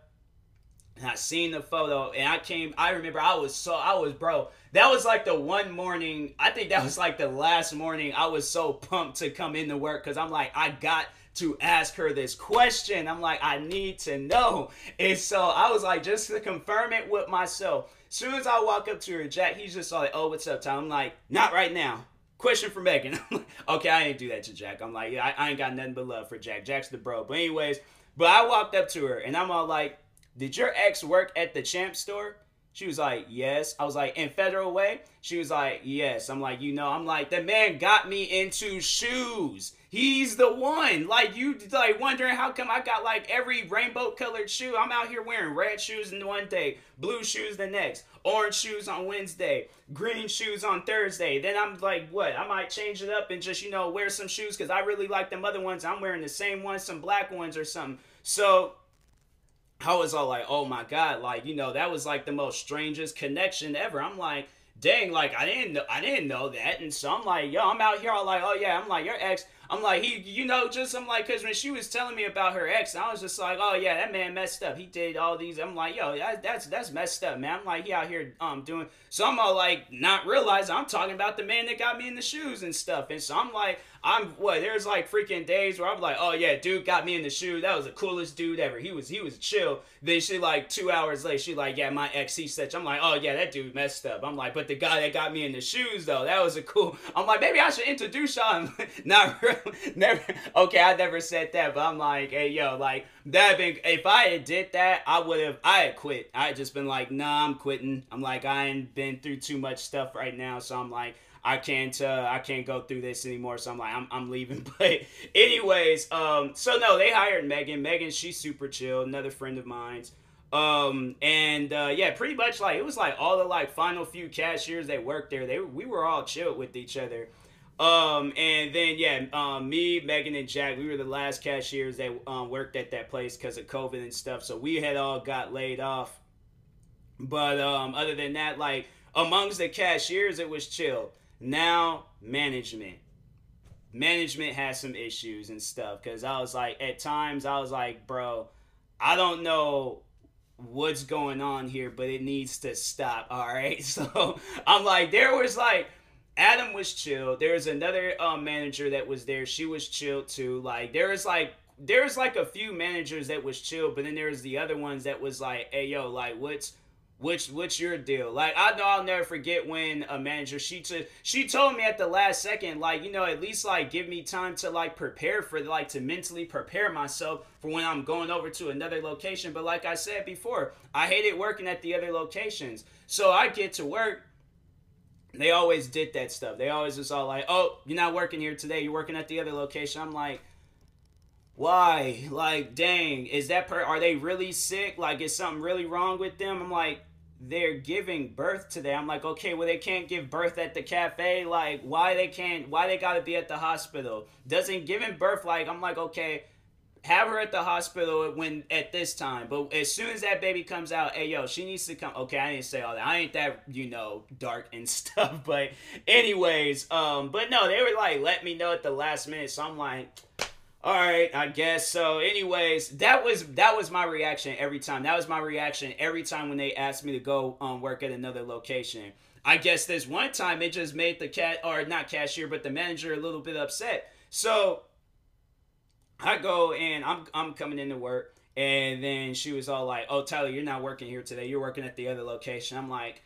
and I seen the photo and I came I remember I was so I was bro that was like the one morning I think that was like the last morning I was so pumped to come into work cuz I'm like I got to ask her this question. I'm like I need to know. And so I was like just to confirm it with myself. Soon as I walk up to her, Jack, he's just like, "Oh, what's up, Tom?" I'm like, "Not right now." Question for Megan. okay, I ain't do that to Jack. I'm like, I, I ain't got nothing but love for Jack. Jack's the bro. But anyways, but I walked up to her and I'm all like, did your ex work at the champ store? She was like, yes. I was like, in Federal Way? She was like, yes. I'm like, you know, I'm like, the man got me into shoes. He's the one. Like you like wondering how come I got like every rainbow colored shoe. I'm out here wearing red shoes in one day, blue shoes the next, orange shoes on Wednesday, green shoes on Thursday. Then I'm like, what? I might change it up and just, you know, wear some shoes because I really like them other ones. I'm wearing the same ones, some black ones or something. So I was all like, oh my God, like, you know, that was like the most strangest connection ever. I'm like, dang, like I didn't know I didn't know that. And so I'm like, yo, I'm out here all like, oh yeah, I'm like, your ex I'm like, he, you know, just I'm like, cause when she was telling me about her ex, I was just like, oh yeah, that man messed up. He did all these. I'm like, yo, that, that's that's messed up, man. I'm like, he out here um doing. So I'm all like, not realizing I'm talking about the man that got me in the shoes and stuff. And so I'm like, I'm what? There's like freaking days where I'm like, oh yeah, dude got me in the shoe. That was the coolest dude ever. He was he was chill. Then she like two hours later, she like, yeah, my ex he such. I'm like, oh yeah, that dude messed up. I'm like, but the guy that got me in the shoes though, that was a cool. I'm like, maybe I should introduce y'all. Not really, never. Okay, I never said that, but I'm like, hey yo, like that been. If I had did that, I would have. I had quit. I had just been like, nah, I'm quitting. I'm like, I ain't been through too much stuff right now, so I'm like. I can't uh, I can't go through this anymore. So I'm like, I'm, I'm leaving. But anyways, um, so no, they hired Megan. Megan, she's super chill, another friend of mine's. Um, and uh, yeah, pretty much like it was like all the like final few cashiers that worked there. They we were all chill with each other. Um, and then yeah, um, me, Megan, and Jack, we were the last cashiers that um, worked at that place because of COVID and stuff. So we had all got laid off. But um, other than that, like amongst the cashiers, it was chill. Now management. Management has some issues and stuff because I was like, at times, I was like, bro, I don't know what's going on here, but it needs to stop. All right. So I'm like, there was like, Adam was chill. There was another um, manager that was there. She was chill too. Like, there was like, there was like a few managers that was chill, but then there was the other ones that was like, hey, yo, like, what's, which what's your deal? Like I know I'll never forget when a manager she t- she told me at the last second, like, you know, at least like give me time to like prepare for like to mentally prepare myself for when I'm going over to another location. But like I said before, I hated working at the other locations. So I get to work. They always did that stuff. They always was all like, Oh, you're not working here today, you're working at the other location. I'm like, why like dang is that per are they really sick like is something really wrong with them i'm like they're giving birth to them. I'm like, okay, well they can't give birth at the cafe. Like, why they can't? Why they gotta be at the hospital? Doesn't giving birth like? I'm like, okay, have her at the hospital when at this time. But as soon as that baby comes out, hey yo, she needs to come. Okay, I didn't say all that. I ain't that you know dark and stuff. But anyways, um, but no, they were like, let me know at the last minute. So I'm like all right i guess so. Anyways that was that was my reaction every time. That was my reaction every time when they asked me to go um, work at another location. I guess this one time it just made the cat or not cashier but the manager a little bit upset. So i go and i'm i'm coming into work and then she was all like oh tyler you're not working here today. You're working at the other location. I'm like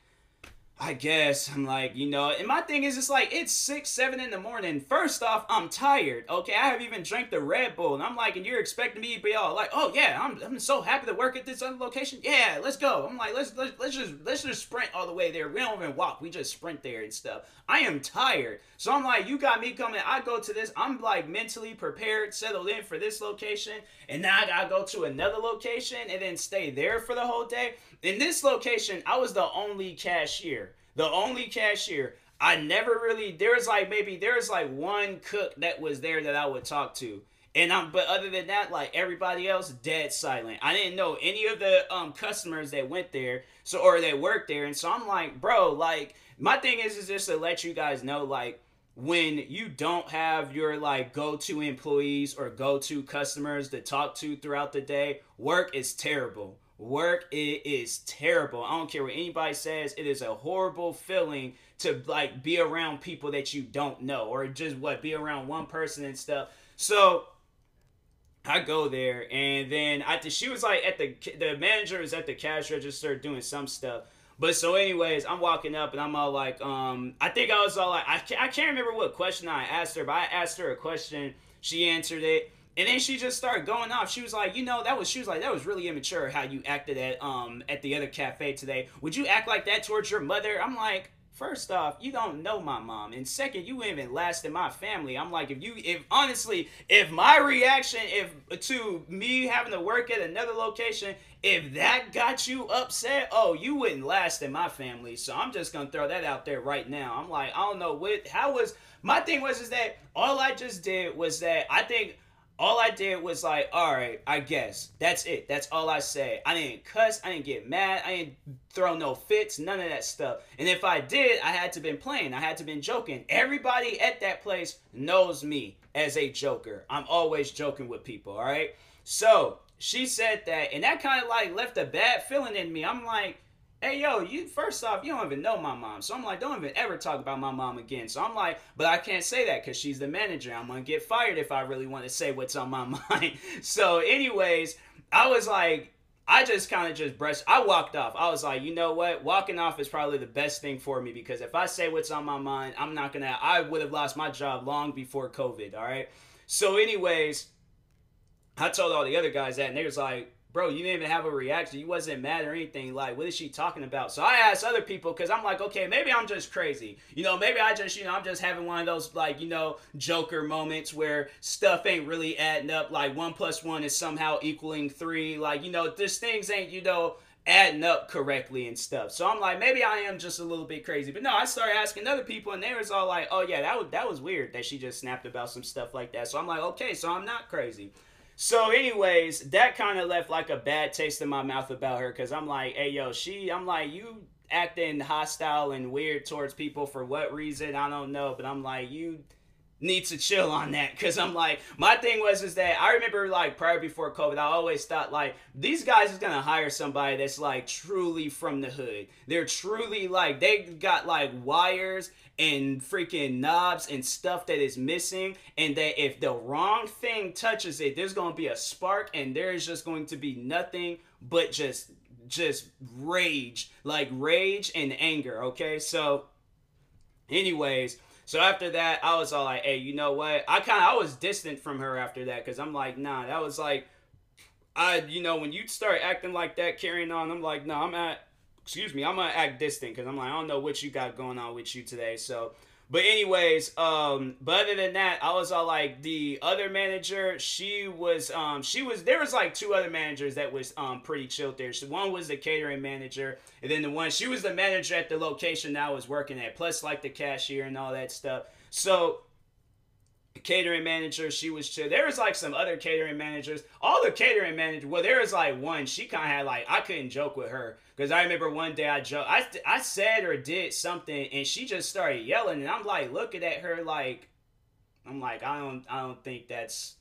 I guess I'm like, you know, and my thing is, it's like it's six, seven in the morning. First off, I'm tired. Okay, I have even drank the Red Bull, and I'm like, and you're expecting me to be all like, oh yeah, I'm, I'm so happy to work at this other location. Yeah, let's go. I'm like, let's let's, let's just let's just sprint all the way there. We don't even walk. We just sprint there and stuff. I am tired, so I'm like, you got me coming. I go to this. I'm like mentally prepared, settled in for this location, and now I gotta go to another location and then stay there for the whole day. In this location, I was the only cashier. The only cashier. I never really there was like maybe there was like one cook that was there that I would talk to. And I'm but other than that, like everybody else, dead silent. I didn't know any of the um customers that went there, so or that worked there. And so I'm like, bro, like my thing is is just to let you guys know, like when you don't have your like go-to employees or go-to customers to talk to throughout the day, work is terrible work it is terrible. I don't care what anybody says. It is a horrible feeling to like be around people that you don't know or just what be around one person and stuff. So I go there and then I she was like at the the manager was at the cash register doing some stuff. But so anyways, I'm walking up and I'm all like, um, I think I was all like, I can't, I can't remember what question I asked her, but I asked her a question. She answered it. And then she just started going off. She was like, you know, that was she was like, that was really immature how you acted at um at the other cafe today. Would you act like that towards your mother? I'm like, First off, you don't know my mom, and second, you even last in my family. I'm like, if you, if honestly, if my reaction, if to me having to work at another location, if that got you upset, oh, you wouldn't last in my family. So I'm just gonna throw that out there right now. I'm like, I don't know what, how was my thing was is that all I just did was that I think all I did was like, all right, I guess that's it. That's all I said. I didn't cuss. I didn't get mad. I didn't throw no fits. None of that stuff. And if I did, I had to been playing. I had to been joking. Everybody at that place knows me as a joker. I'm always joking with people. All right. So she said that, and that kind of like left a bad feeling in me. I'm like, hey yo, you first off, you don't even know my mom. So I'm like, don't even ever talk about my mom again. So I'm like, but I can't say that because she's the manager. I'm gonna get fired if I really want to say what's on my mind. so, anyways, I was like, I just kind of just brushed. I walked off. I was like, you know what? Walking off is probably the best thing for me because if I say what's on my mind, I'm not gonna. I would have lost my job long before COVID. All right. So, anyways, I told all the other guys that, and they was like, bro, you didn't even have a reaction. You wasn't mad or anything. Like, what is she talking about? So I asked other people because I'm like, okay, maybe I'm just crazy. You know, maybe I just, you know, I'm just having one of those like, you know, Joker moments where stuff ain't really adding up. Like one plus one is somehow equaling three. Like, you know, this things ain't, you know, adding up correctly and stuff. So I'm like, maybe I am just a little bit crazy. But no, I started asking other people, and they was all like, oh yeah, that was that was weird that she just snapped about some stuff like that. So I'm like, okay, so I'm not crazy. So, anyways, that kind of left like a bad taste in my mouth about her because I'm like, hey, yo, she, I'm like, you acting hostile and weird towards people for what reason? I don't know, but I'm like, you need to chill on that because I'm like, my thing was is that I remember like prior before COVID, I always thought like these guys is gonna hire somebody that's like truly from the hood. They're truly like they got like wires and freaking knobs and stuff that is missing and that if the wrong thing touches it there's to be a spark and there's just going to be nothing but just just rage like rage and anger okay so anyways so after that i was all like hey you know what i kind of i was distant from her after that because i'm like nah that was like i you know when you start acting like that carrying on i'm like no nah, i'm at excuse me, I'm gonna act distant because I'm like, I don't know what you got going on with you today. So, but anyways, um, but other than that, I was all like the other manager. She was, um, she was. There was like two other managers that was um pretty chilled there. One was the catering manager, and then the one she was the manager at the location that I was working at, plus like the cashier and all that stuff. So catering manager. She was chill. There was like some other catering managers. All the catering managers. Well, there was like one. She kind of had like I couldn't joke with her because I remember one day I joke. I I said or did something and she just started yelling and I'm like looking at her like I'm like I don't I don't think that's.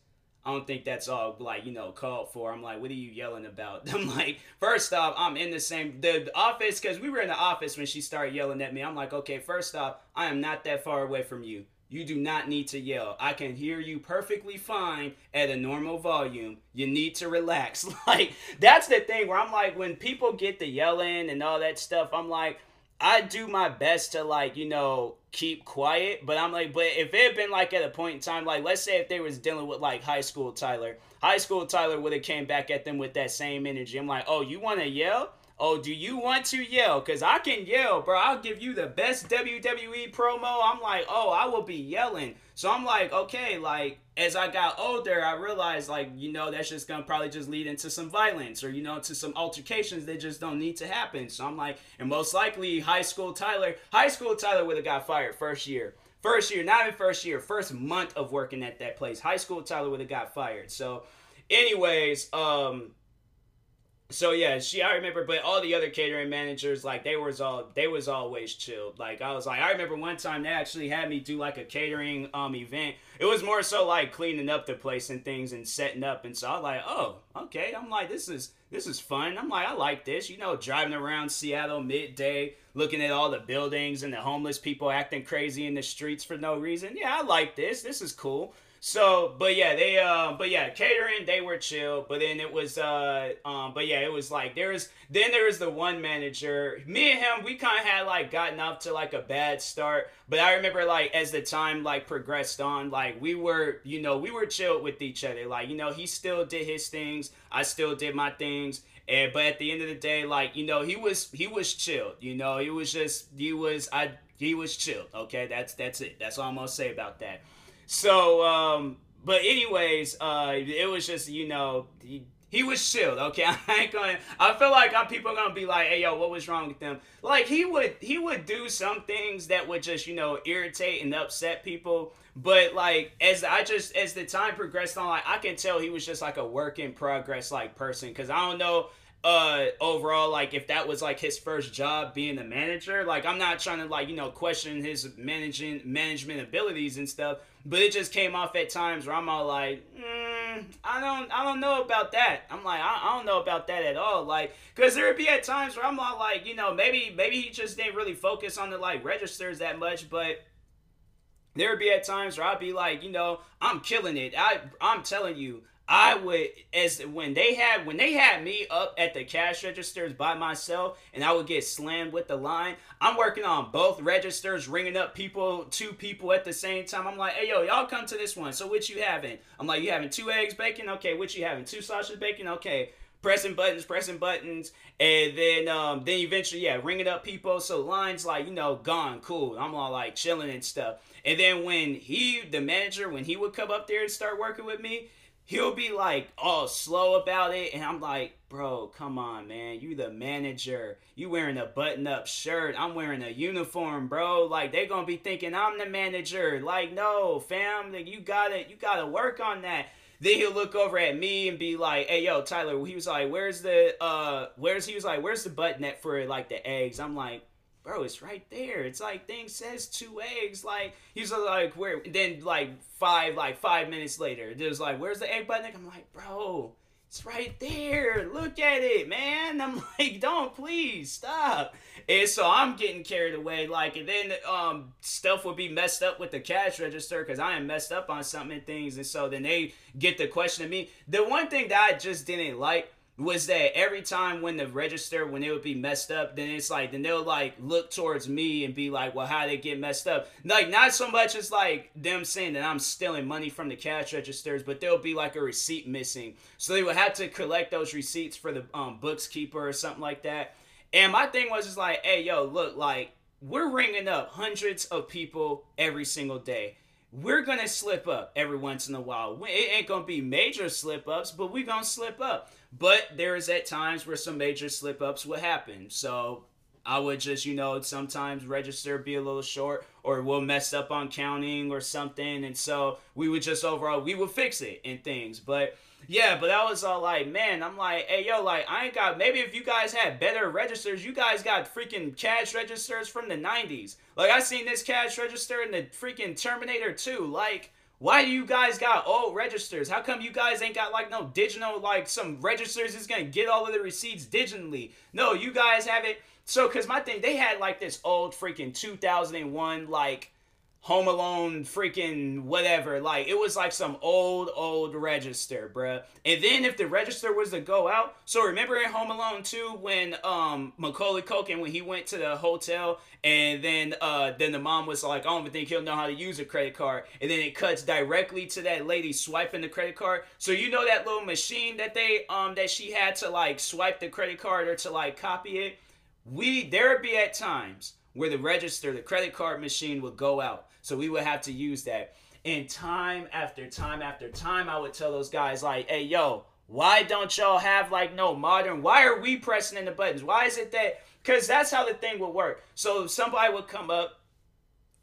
I don't think that's all like you know called for. I'm like, what are you yelling about? I'm like, first off, I'm in the same the office because we were in the office when she started yelling at me. I'm like, okay, first off, I am not that far away from you. You do not need to yell. I can hear you perfectly fine at a normal volume. You need to relax. Like, that's the thing where I'm like, when people get the yelling and all that stuff, I'm like, I do my best to, like, you know, keep quiet. But I'm like, but if it had been like at a point in time, like, let's say if they was dealing with like high school Tyler, high school Tyler would have came back at them with that same energy. I'm like, oh, you want to yell? Oh, do you want to yell? Because I can yell, bro. I'll give you the best WWE promo. I'm like, oh, I will be yelling. So I'm like, okay, like, as I got older, I realized, like, you know, that's just gonna probably just lead into some violence or, you know, to some altercations that just don't need to happen. So I'm like, and most likely, high school Tyler, high school Tyler would have got fired first year. First year, not even first year, first month of working at that place. High school Tyler would have got fired. So, anyways, um, so yeah, she I remember, but all the other catering managers like they was all they was always chilled. Like I was like I remember one time they actually had me do like a catering um event. It was more so like cleaning up the place and things and setting up, and so I was like, oh okay. I'm like this is this is fun. I'm like, I like this. You know, driving around Seattle midday, looking at all the buildings and the homeless people acting crazy in the streets for no reason. Yeah, I like this. This is cool. So, but yeah, they uh, but yeah, catering they were chill. But then it was uh, um, but yeah, it was like there was then there was the one manager. Me and him, we kind of had like gotten up to like a bad start. But I remember like as the time like progressed on, like we were, you know, we were chilled with each other. Like you know, he still did his things, I still did my things. And but at the end of the day, like you know, he was he was chilled. You know, he was just he was I he was chilled. Okay, that's that's it. That's all I'm gonna say about that. So, um, but anyways, uh, it was just you know he, he was chilled. Okay, I ain't gonna. I feel like I'm, people are gonna be like, hey yo, what was wrong with them? Like he would he would do some things that would just you know irritate and upset people. But like as I just as the time progressed on, like I can tell he was just like a work in progress like person. Cause I don't know uh overall like if that was like his first job being a manager like i'm not trying to like you know question his managing management abilities and stuff but it just came off at times where i'm all like mm, i don't i don't know about that i'm like I, I don't know about that at all like because there would be at times where i'm all like you know maybe maybe he just didn't really focus on the like registers that much but there would be at times where I'd be like, you know, I'm killing it. I I'm telling you, I would as when they had when they had me up at the cash registers by myself and I would get slammed with the line. I'm working on both registers, ringing up people, two people at the same time. I'm like, hey yo, y'all come to this one. So which you having? I'm like, you having two eggs bacon? Okay, which you having? Two sausage bacon? Okay. Pressing buttons, pressing buttons, and then um, then eventually, yeah, ringing up people. So lines like you know gone, cool. I'm all like chilling and stuff. And then when he, the manager, when he would come up there and start working with me, he'll be like all slow about it. And i'm like bro come on man. You the manager. You wearing a button-up shirt. I'm wearing a uniform bro. Like they gonna be thinking i'm the manager. Like no fam. Like, you gotta you gotta work on that. Then he'll look over at me and be like hey yo tyler. He was like where's the uh where's he was like where's the button at for like the eggs? I'm like bro, it's right there. It's like thing says two eggs. Like he's like, where? Then like five, like five minutes later, there's like, where's the egg button? I'm like, bro, it's right there. Look at it, man. I'm like, don't please stop. And so I'm getting carried away. Like, and then um stuff will be messed up with the cash register because I am messed up on something and things. And so then they get the question of me. The one thing that I just didn't like was that every time when the register when it would be messed up then it's like then they'll like look towards me and be like well how they get messed up? Like not so much as like them saying that i'm stealing money from the cash registers but there'll be like a receipt missing. So they would have to collect those receipts for the um, bookkeeper or something like that. And my thing was just like hey yo look like we're ringing up hundreds of people every single day we're gonna slip up every once in a while. It ain't gonna be major slip ups, but we're gonna slip up. But there is at times where some major slip ups will happen. So I would just, you know, sometimes register be a little short or we'll mess up on counting or something. And so we would just overall, we would fix it and things. But yeah, but that was all like, man, I'm like, hey, yo, like, I ain't got, maybe if you guys had better registers, you guys got freaking cash registers from the 90s. Like, I seen this cash register in the freaking Terminator 2. Like, why do you guys got old registers? How come you guys ain't got like no digital like some registers is gonna get all of the receipts digitally? No, you guys have it. So, cause my thing, they had like this old freaking 2001 like Home Alone freaking whatever. Like it was like some old old register, bruh. And then if the register was to go out, so remember in Home Alone 2 when um Macaulay Culkin when he went to the hotel and then uh then the mom was like, I don't even think he'll know how to use a credit card. And then it cuts directly to that lady swiping the credit card. So you know that little machine that they um that she had to like swipe the credit card or to like copy it. We there would be at times where the register, the credit card machine would go out so we would have to use that. And time after time after time, I would tell those guys, like, hey, yo, why don't y'all have like no modern? Why are we pressing in the buttons? Why is it that? Because that's how the thing would work. So somebody would come up,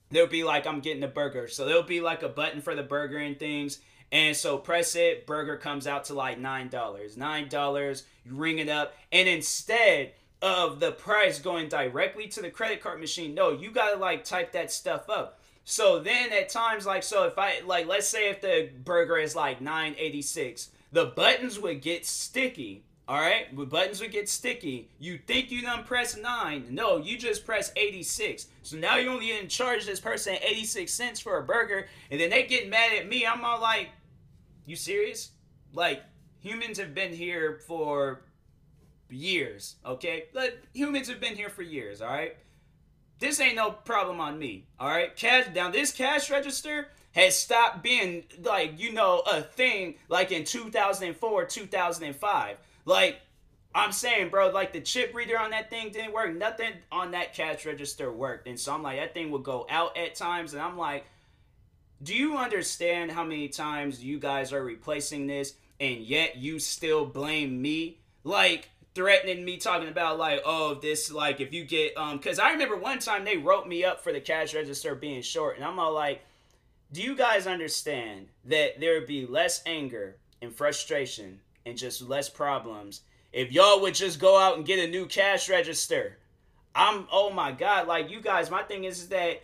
they'll be like, I'm getting a burger. So there'll be like a button for the burger and things. And so press it, burger comes out to like $9. $9, you ring it up. And instead of the price going directly to the credit card machine, no, you got to like type that stuff up. So then at times, like, so if I, like, let's say if the burger is like 986, the buttons would get sticky All right, but buttons would get sticky. You think you done press nine? No, you just press 86. So now you only in charge this person 86 cents for a burger, and then they get mad at me. I'm all like, "You serious? Like humans have been here for years, okay? But humans have been here for years, all right? This ain't no problem on me, all right? Cash down this cash register has stopped being like you know a thing like in 2004 2005 like, I'm saying, bro, like the chip reader on that thing didn't work. Nothing on that cash register worked. And so I'm like, that thing would go out at times. And I'm like, do you understand how many times you guys are replacing this and yet you still blame me? Like, threatening me talking about like oh this like if you get um because i remember one time they wrote me up for the cash register being short and i'm all like do you guys understand that there would be less anger and frustration and just less problems if y'all would just go out and get a new cash register. I'm oh my god, like you guys, my thing is that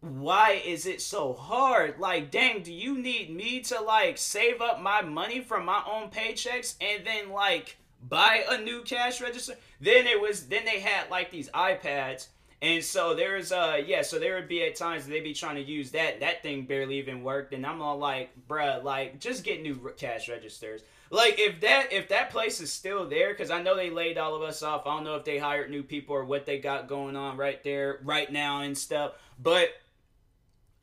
why is it so hard? Like, dang, do you need me to like save up my money from my own paychecks and then like buy a new cash register? Then it was then they had like these iPads. And so there's uh yeah, so there would be at times they'd be trying to use that. That thing barely even worked, and I'm all like, bruh, like just get new cash registers. Like if that if that place is still there, because I know they laid all of us off. I don't know if they hired new people or what they got going on right there right now and stuff. But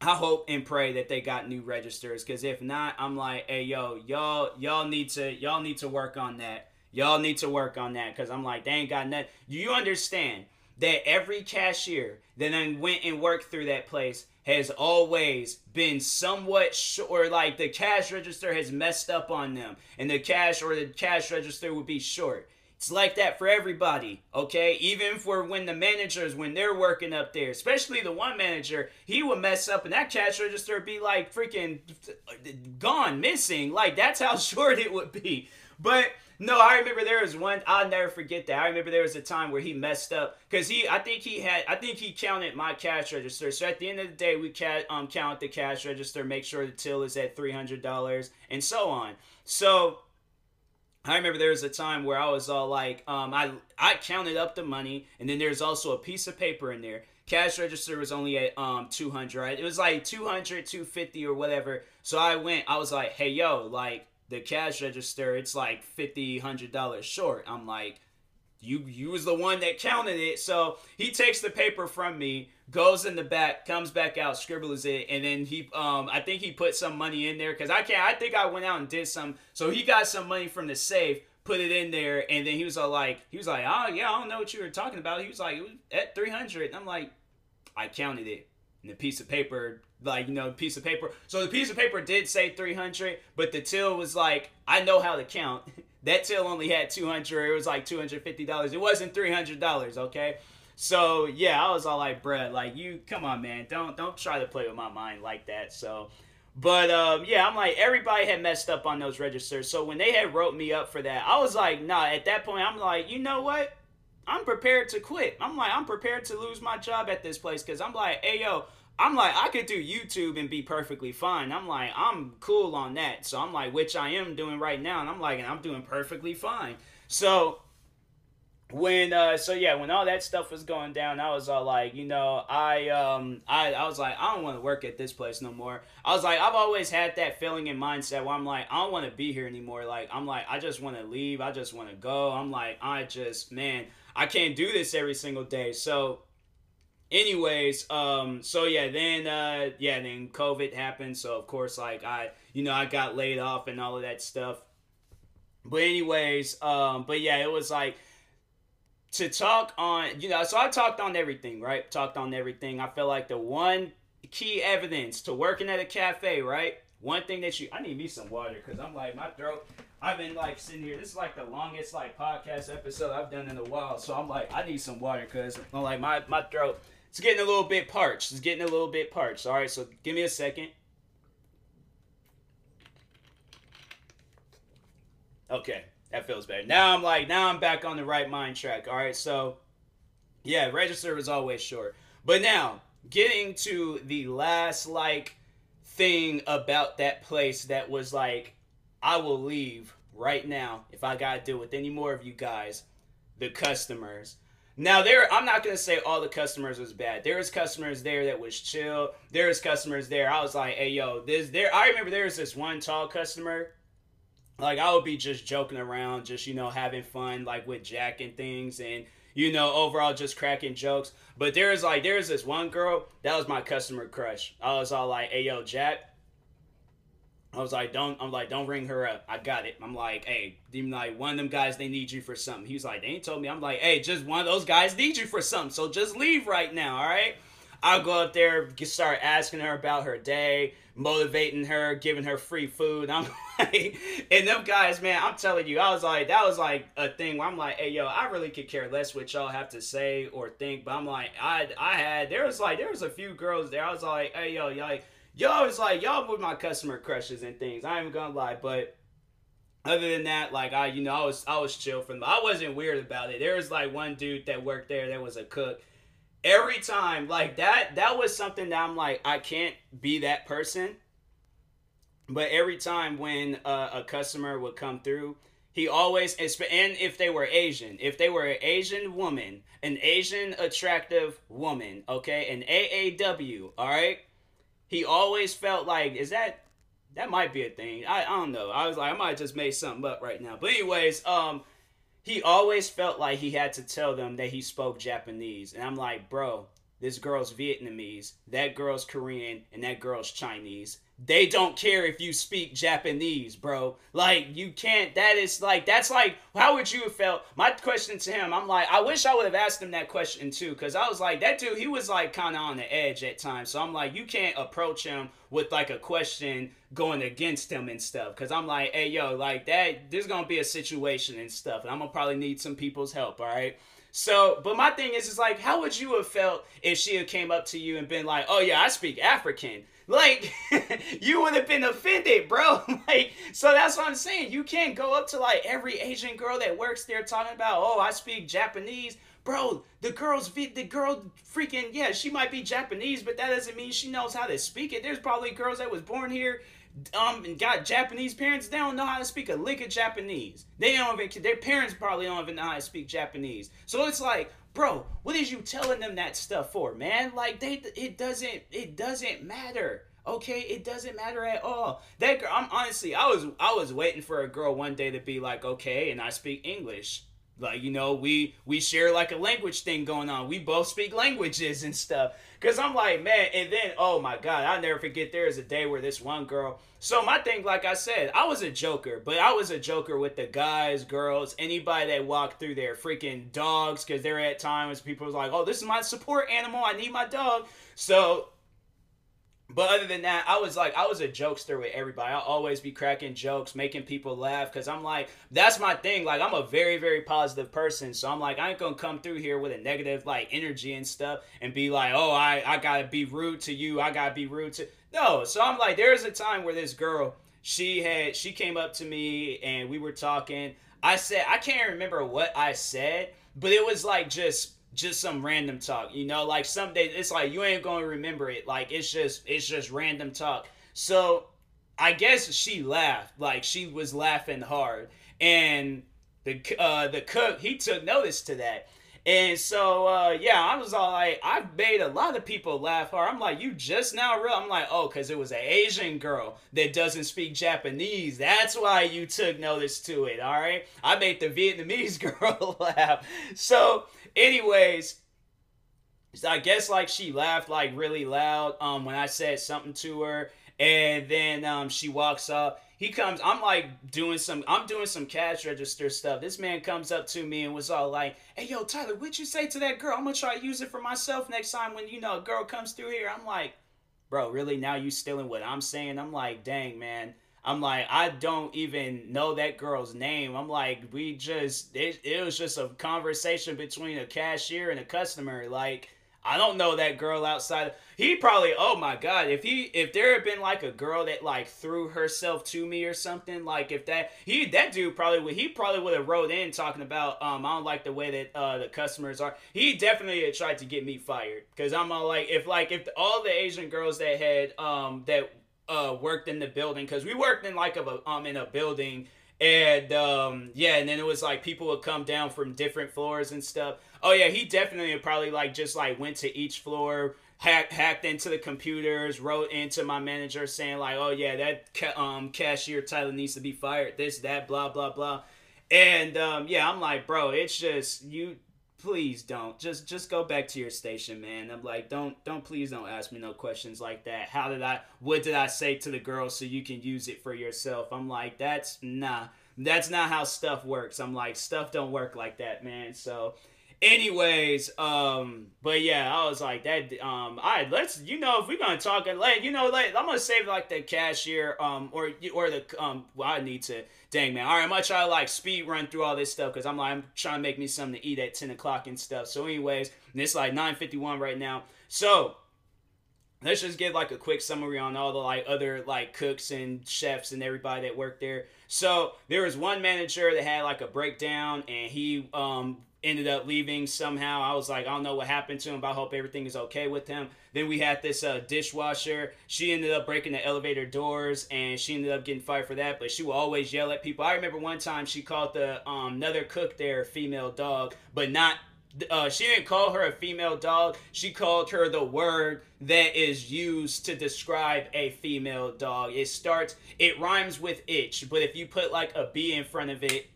I hope and pray that they got new registers. Because if not, I'm like, hey yo, y'all y'all need to y'all need to work on that. Y'all need to work on that. Because I'm like, they ain't got nothing. You understand that every cashier that then went and worked through that place has always been somewhat short, or like the cash register has messed up on them, and the cash or the cash register would be short. It's like that for everybody, okay? Even for when the managers, when they're working up there, especially the one manager, he would mess up and that cash register would be like freaking uh, gone, missing. Like that's how short it would be. But no, I remember there was one. I'll never forget that. I remember there was a time where he messed up because he. I think he had. I think he counted my cash register. So at the end of the day, we cat um count the cash register, make sure the till is at three hundred dollars, and so on. So I remember there was a time where I was all like, um, I I counted up the money, and then there's also a piece of paper in there. Cash register was only at um 200. right? It was like 200, 250 or whatever. So I went. I was like, hey yo, like the cash register, it's like fifty, hundred dollars short. I'm like, you you was the one that counted it. So he takes the paper from me, goes in the back, comes back out, scribbles it, and then he um I think he put some money in there because I can't I think I went out and did some so he got some money from the safe, put it in there, and then he was all like he was like, Oh yeah, I don't know what you were talking about. He was like, It was at three hundred. I'm like, I counted it. And the piece of paper like you know piece of paper. So the piece of paper did say 300 but the till was like i know how to count. That till only had 200 it was like $250 it wasn't $300 okay? So yeah i was all like bruh like you come on man. Don't don't try to play with my mind like that. So but um, yeah i'm like everybody had messed up on those registers. So when they had wrote me up for that i was like nah at that point i'm like you know what? I'm prepared to quit. I'm like i'm prepared to lose my job at this place. Because i'm like hey yo I'm like, I could do YouTube and be perfectly fine. I'm like, I'm cool on that. So I'm like, which I am doing right now. And I'm like, and I'm doing perfectly fine. So when uh so yeah when all that stuff was going down i was all like you know i um i i was like i don't want to work at this place no more i was like i've always had that feeling and mindset where i'm like i don't want to be here anymore like i'm like i just want to leave i just want to go i'm like i just man i can't do this every single day so anyways um so yeah then uh yeah then covid happened so of course like i you know i got laid off and all of that stuff but anyways um but yeah it was like to talk on you know so i talked on everything right talked on everything i feel like the one key evidence to working at a cafe right one thing that you i need me some water because i'm like my throat I've been like sitting here. This is like the longest like podcast episode I've done in a while. So I'm like, I need some water because I'm like my my throat it's getting a little bit parched. It's getting a little bit parched. All right, so give me a second. Okay, that feels better. Now I'm like, now I'm back on the right mind track. All right, so yeah, register was always short. But now, getting to the last like thing about that place that was like, I will leave right now if I gotta deal with any more of you guys, the customers. Now there I'm not gonna say all the customers was bad. There was customers there that was chill. There was customers there. I was like, hey yo, this there I remember there was this one tall customer. Like I would be just joking around, just you know, having fun like with Jack and things and you know, overall just cracking jokes. But there's like there's this one girl that was my customer crush. I was all like, "Hey, yo, Jack." I was like, "Don't." I'm like, "Don't ring her up. I got it." I'm like, "Hey, even like one of them guys, they need you for something." He was like, "They ain't told me." I'm like, "Hey, just one of those guys need you for something. So just leave right now, all right?" I'll go up there, start asking her about her day, motivating her, giving her free food. I'm like, and them guys, man, I'm telling you, I was like, that was like a thing where I'm like, hey, yo, I really could care less what y'all have to say or think, but I'm like, I, I had, there was like, there was a few girls there. I was like, hey, yo, y'all, like, y'all like, y'all with my customer crushes and things. I ain't gonna lie, but other than that, like I, you know, I was I was chill from. I wasn't weird about it. There was like one dude that worked there that was a cook, every time like that that was something that i'm like i can't be that person but every time when uh, a customer would come through he always and if they were asian if they were an asian woman an asian attractive woman okay an aaw all right he always felt like is that that might be a thing i, I don't know i was like i might just made something up right now but anyways um he always felt like he had to tell them that he spoke Japanese. And I'm like, bro, this girl's Vietnamese, that girl's Korean, and that girl's Chinese. They don't care if you speak Japanese, bro. Like, you can't, that is like, that's like, how would you have felt? My question to him, I'm like, I wish I would have asked him that question too, because I was like, that dude, he was like kind of on the edge at times. So I'm like, you can't approach him with like a question going against him and stuff. Because I'm like, hey, yo, like that, there's to be a situation and stuff, and I'm to probably need some people's help, all right? So, but my thing is, is like, how would you have felt if she had came up to you and been like, "Oh yeah, I speak African," like you would have been offended, bro. like, so that's what I'm saying. You can't go up to like every Asian girl that works there talking about, "Oh, I speak Japanese." Bro, the girl's the girl freaking yeah, she might be Japanese, but that doesn't mean she knows how to speak it. There's probably girls that was born here um and got Japanese parents, they don't know how to speak a lick of Japanese. They don't even their parents probably don't even know how to speak Japanese. So it's like, bro, what is you telling them that stuff for, man? Like they it doesn't it doesn't matter. Okay, it doesn't matter at all. That girl, I'm honestly, I was I was waiting for a girl one day to be like, okay, and I speak English like you know we we share like a language thing going on we both speak languages and stuff because i'm like man and then oh my god i'll never forget There is a day where this one girl so my thing like i said i was a joker but i was a joker with the guys girls anybody that walked through there freaking dogs because there at times people was like oh this is my support animal i need my dog. So but other than that, I was like, I was a jokester with everybody. I'll always be cracking jokes, making people laugh, because I'm like, that's my thing. Like, I'm a very, very positive person. So I'm like, I ain't gonna come through here with a negative, like, energy and stuff and be like, oh, I, I gotta be rude to you. I gotta be rude to. No. So I'm like, there's a time where this girl, she had, she came up to me and we were talking. I said, I can't remember what I said, but it was like just just some random talk. You know, like some days it's like you ain't gonna remember it. Like it's just it's just random talk. So I guess she laughed. Like she was laughing hard, and the uh, the cook he took notice to that. And so, uh, yeah, I was all like, I've made a lot of people laugh hard. I'm like, you just now real? I'm like, oh, because it was an Asian girl that doesn't speak Japanese. That's why you took notice to it, all right? I made the Vietnamese girl laugh. So, anyways, I guess like she laughed like really loud um when I said something to her, and then um she walks up. He comes. I'm like doing some. I'm doing some cash register stuff. This man comes up to me and was all like, "Hey, yo, Tyler, what'd you say to that girl? I'm gonna try to use it for myself next time when you know a girl comes through here." I'm like, "Bro, really? Now you stealing what I'm saying?" I'm like, "Dang, man." I'm like, I don't even know that girl's name. I'm like, we just, it, it was just a conversation between a cashier and a customer. Like, I don't know that girl outside. He probably, oh my god, if he, if there had been like a girl that like threw herself to me or something, like if that, he, that dude probably would, he probably would have wrote in talking about, um, I don't like the way that uh the customers are. He definitely had tried to get me fired because I'm all like, if like if all the Asian girls that had um that uh, worked in the building because we worked in like a um in a building And um, yeah, and then it was like people would come down from different floors and stuff. Oh yeah, he definitely probably like just like went to each floor, hack, hacked into the computers, wrote into my manager saying like, oh yeah, that ca- um cashier Tyler needs to be fired. This that blah blah blah. And um, yeah, I'm like, bro, it's just you please don't. Just just go back to your station man. I'm like don't don't please don't ask me no questions like that. How did i what did i say to the girl so you can use it for yourself? I'm like that's nah. That's not how stuff works. I'm like stuff don't work like that man. So anyways um but yeah i was like that um all right let's you know if we're gonna talk and let you know like i'm gonna save like the cashier um or or the um well i need to dang man all right i'm gonna try to like speed run through all this stuff because i'm like i'm trying to make me something to eat at 10 o'clock and stuff so anyways it's like 9.51 right now so let's just give like a quick summary on all the like other like cooks and chefs and everybody that worked there so there was one manager that had like a breakdown and he um ended up leaving somehow. I was like, I don't know what happened to him, but I hope everything is okay with him. Then we had this uh, dishwasher. She ended up breaking the elevator doors, and she ended up getting fired for that. But she would always yell at people. I remember one time she called the um, another cook there female dog, but not. Uh, she didn't call her a female dog. She called her the word that is used to describe a female dog. It starts. It rhymes with itch, but if you put like a B in front of it,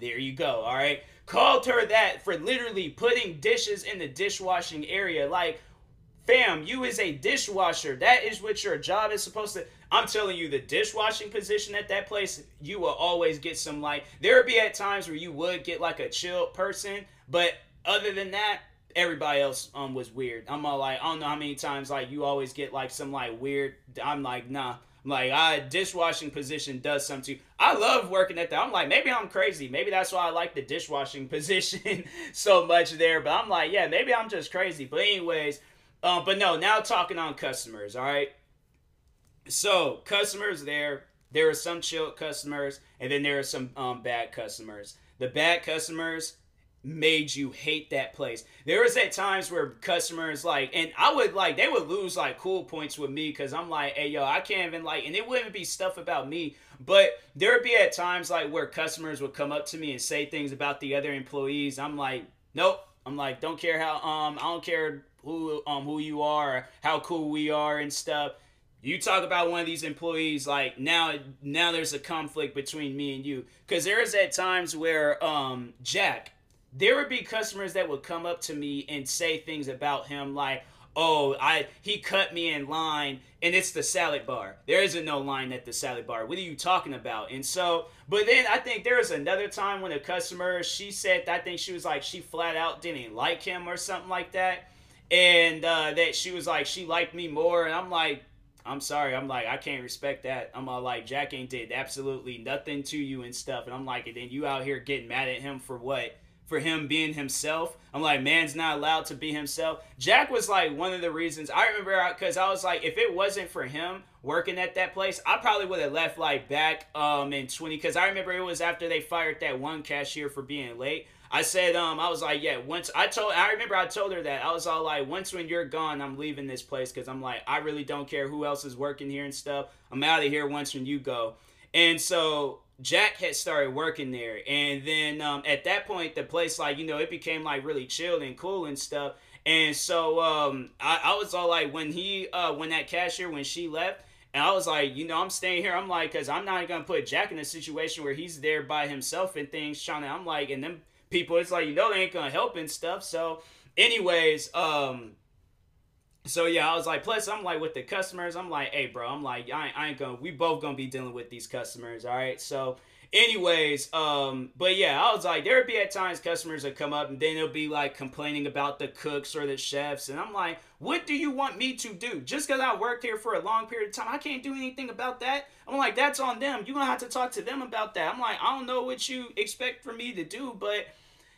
there you go. All right called her that for literally putting dishes in the dishwashing area. Like, fam, you is a dishwasher. That is what your job is supposed to. I'm telling you, the dishwashing position at that place, you will always get some like. There would be at times where you would get like a chill person, but other than that, everybody else um was weird. I'm all like, I don't know how many times like you always get like some like weird. I'm like, nah. Like I dishwashing position does something to. I love working at that. I'm like, maybe I'm crazy. Maybe that's why I like the dishwashing position so much there. But I'm like, yeah, maybe I'm just crazy. But anyways, um, but no, now talking on customers, all right. So customers there, there are some chill customers, and then there are some um, bad customers. The bad customers, made you hate that place. There was at times where customers like, and I would like, they would lose like cool points with me because I'm like, hey yo, I can't even like, and it wouldn't be stuff about me, but there would be at times like where customers would come up to me and say things about the other employees. I'm like, nope. I'm like, don't care how, um, I don't care who, um, who you are, how cool we are and stuff. You talk about one of these employees, like now, now there's a conflict between me and you, because there is at times where, um, Jack, there would be customers that would come up to me and say things about him like oh i he cut me in line and it's the salad bar. There isn't no line at the salad bar. What are you talking about? And so but then i think there was another time when a customer she said i think she was like she flat out didn't like him or something like that. And uh, that she was like she liked me more. And i'm like i'm sorry. I'm like i can't respect that. I'm all like jack ain't did absolutely nothing to you and stuff. And i'm like and then you out here getting mad at him for what for him being himself. I'm like, man's not allowed to be himself. Jack was like one of the reasons I remember because I was like, if it wasn't for him working at that place, I probably would have left like back um in 20 because I remember it was after they fired that one cashier for being late. I said, um, I was like, yeah, once I told, I remember I told her that I was all like, once when you're gone, I'm leaving this place because I'm like, I really don't care who else is working here and stuff. I'm out of here once when you go. And so Jack had started working there, and then um, at that point, the place like you know it became like really chill and cool and stuff. And so um, I, I was all like, when he, uh, when that cashier, when she left, and I was like, you know, I'm staying here. I'm like, cause I'm not gonna put Jack in a situation where he's there by himself and things. Trying to, I'm like, and then people, it's like, you know, they ain't gonna help and stuff. So, anyways, um, so yeah, I was like, plus I'm like with the customers, I'm like, hey bro, I'm like, I ain't, I ain't gonna, we both gonna be dealing with these customers, all right. So, anyways, um, but yeah, I was like, there would be at times customers that come up and then they'll be like complaining about the cooks or the chefs, and I'm like, what do you want me to do? Just because I worked here for a long period of time, I can't do anything about that. I'm like, that's on them. You're gonna have to talk to them about that. I'm like, I don't know what you expect for me to do, but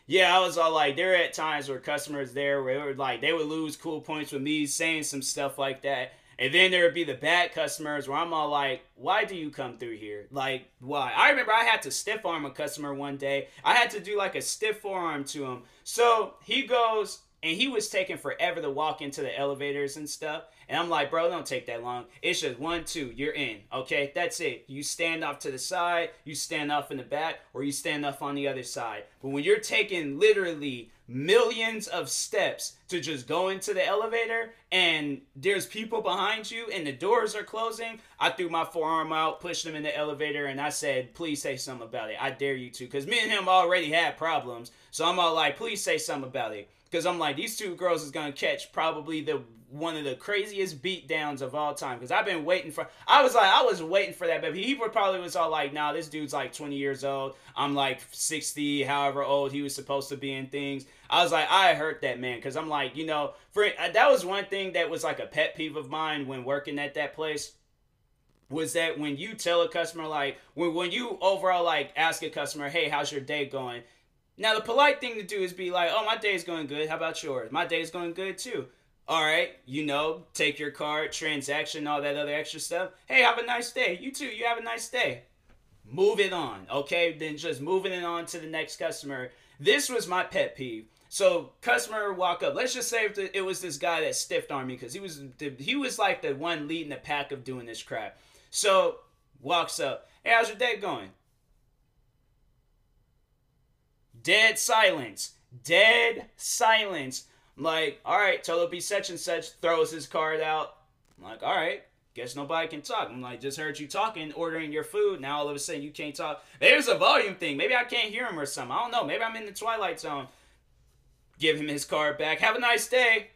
yeah, I was all like, there are at times where customers there where were like they would lose cool points with me saying some stuff like that. And then there would be the bad customers where I'm all like, why do you come through here? Like, why? I remember I had to stiff arm a customer one day. I had to do like a stiff forearm to him. So he goes, and he was taking forever to walk into the elevators and stuff. And I'm like, bro, don't take that long. It's just one, two, you're in. Okay, that's it. You stand off to the side, you stand off in the back, or you stand off on the other side. But when you're taking literally millions of steps to just go into the elevator and there's people behind you and the doors are closing, I threw my forearm out, pushed him in the elevator, and I said, please say something about it. I dare you to. Because me and him already had problems. So I'm all like, please say something about it. Because I'm like, these two girls is to catch probably the one of the craziest beatdowns of all time. Because I've been waiting for. I was like, I was waiting for that, but he probably was all like, "Nah, this dude's like 20 years old. I'm like 60, however old he was supposed to be in things." I was like, I hurt that man because I'm like, you know, for uh, that was one thing that was like a pet peeve of mine when working at that place was that when you tell a customer like when when you overall like ask a customer, "Hey, how's your day going?" Now the polite thing to do is be like, "Oh, my day's going good. How about yours?" My day's going good too. All right, you know, take your card, transaction, all that other extra stuff. Hey, have a nice day. You too. You have a nice day. Move it on, okay? Then just moving it on to the next customer. This was my pet peeve. So customer walk up. Let's just say it was this guy that stiffed on me because he was he was like the one leading the pack of doing this crap. So walks up. Hey, how's your day going? Dead silence. Dead silence. I'm like, all right, be such and such. Throws his card out. I'm like, all right, guess nobody can talk. I'm like, just heard you talking, ordering your food. Now all of a sudden you can't talk. There's a volume thing. Maybe I can't hear him or something. I don't know. Maybe I'm in the twilight zone. Give him his card back. Have a nice day.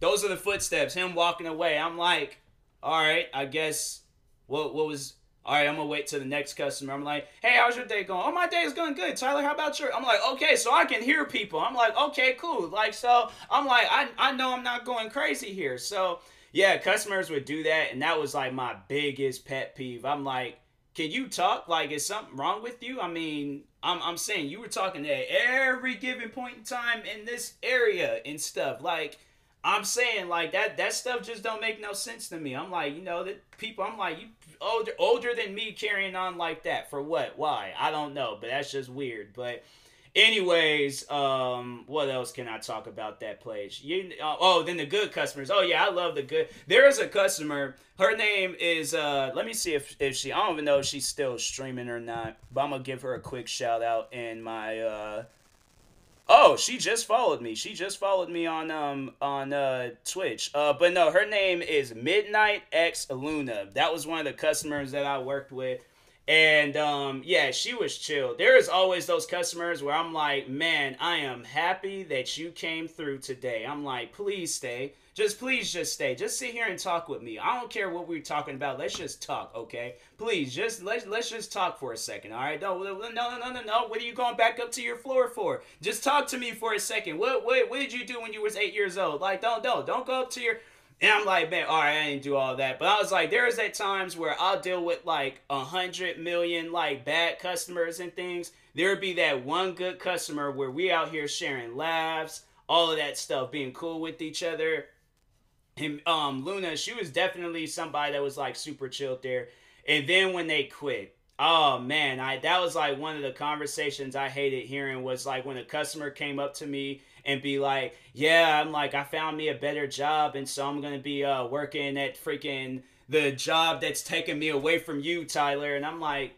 Those are the footsteps. Him walking away. I'm like, all right, I guess. What what was all right, I'm gonna wait till the next customer. I'm like, hey, how's your day going? Oh, my day is going good. Tyler, how about your? I'm like, okay, so I can hear people. I'm like, okay, cool. Like, so I'm like, I, I know I'm not going crazy here. So yeah, customers would do that, and that was like my biggest pet peeve. I'm like, can you talk? Like, is something wrong with you? I mean, I'm, I'm saying you were talking at every given point in time in this area and stuff. Like, I'm saying like that that stuff just don't make no sense to me. I'm like, you know, that people I'm like, you older older than me carrying on like that for what? Why? I don't know, but that's just weird. But anyways, um, what else can I talk about that place? You uh, oh, then the good customers. Oh yeah, I love the good. There is a customer. Her name is uh, let me see if if she. I don't even know if she's still streaming or not. But I'm gonna give her a quick shout out in my uh Oh, she just followed me. She just followed me on um on uh Twitch. Uh but no, her name is Midnight X Luna. That was one of the customers that I worked with. And um yeah, she was chill. There is always those customers where I'm like, "Man, I am happy that you came through today." I'm like, "Please stay." Just please just stay. Just sit here and talk with me. I don't care what we're talking about. Let's just talk, okay? Please, just let's let's just talk for a second, all right? No, no, no, no, no, no. What are you going back up to your floor for? Just talk to me for a second. What what what did you do when you was eight years old? Like, don't don't don't go up to your and I'm like, man, all right, I didn't do all that. But I was like, there is at times where I'll deal with like a hundred million like bad customers and things. There would be that one good customer where we out here sharing laughs, all of that stuff, being cool with each other and um Luna, she was definitely somebody that was like super chilled there. And then when they quit, oh man, I that was like one of the conversations I hated hearing was like when a customer came up to me and be like, "Yeah, I'm like I found me a better job and so I'm going to be uh working at freaking the job that's taking me away from you, Tyler." And I'm like,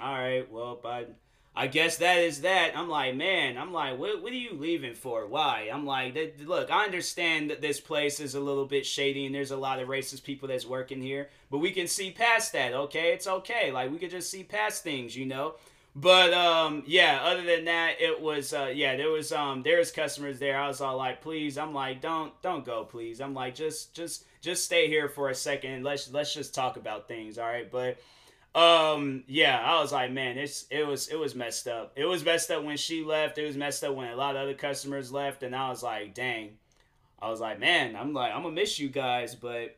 "All right, well, but I guess that is that. I'm like, man, I'm like, what, what are you leaving for? Why? I'm like, look, I understand that this place is a little bit shady and there's a lot of racist people that's working here, but we can see past that, okay? It's okay. Like, we could just see past things, you know? But, um, yeah, other than that, it was, uh, yeah, there was, um, there's customers there. I was all like, please, I'm like, don't, don't go, please. I'm like, just, just, just stay here for a second. Let's, let's just talk about things, all right? But, um, yeah, I was like, man, it's it was it was messed up. It was messed up when she left. It was messed up when a lot of other customers left, and I was like, dang. I was like, man, I'm like, I'm gonna miss you guys, but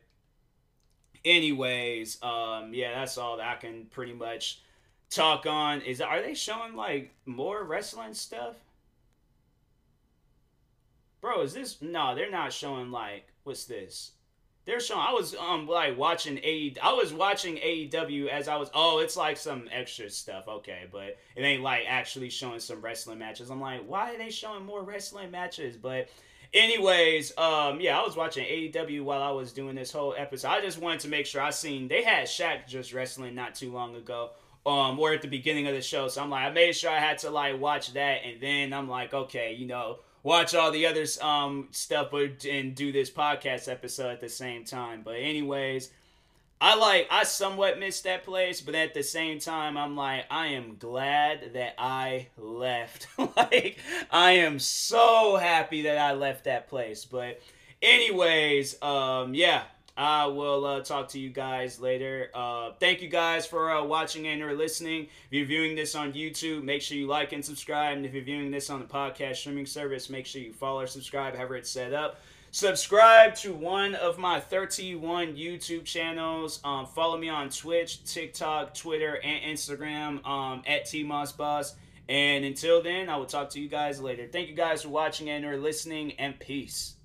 anyways, um, yeah, that's all that I can pretty much talk on. Is are they showing like more wrestling stuff? Bro, is this no, they're not showing like what's this? They're showing. I was um like watching A. I was watching AEW as I was. Oh, it's like some extra stuff. Okay, but it ain't like actually showing some wrestling matches. I'm like, why are they showing more wrestling matches? But anyways, um, yeah, I was watching AEW while I was doing this whole episode. I just wanted to make sure I seen they had Shaq just wrestling not too long ago. Um, or at the beginning of the show. So I'm like, I made sure I had to like watch that, and then I'm like, okay, you know watch all the other um, stuff and do this podcast episode at the same time. But anyways, I like I somewhat missed that place, but at the same time, I'm like I am glad that I left. like I am so happy that I left that place. But anyways, um, yeah, I will uh, talk to you guys later. Uh, thank you guys for uh, watching and or listening. If you're viewing this on YouTube, make sure you like and subscribe. And if you're viewing this on the podcast streaming service, make sure you follow or subscribe, however it's set up. Subscribe to one of my 31 YouTube channels. Um, follow me on Twitch, TikTok, Twitter, and Instagram um, at TMossBoss. And until then, I will talk to you guys later. Thank you guys for watching and or listening, and peace.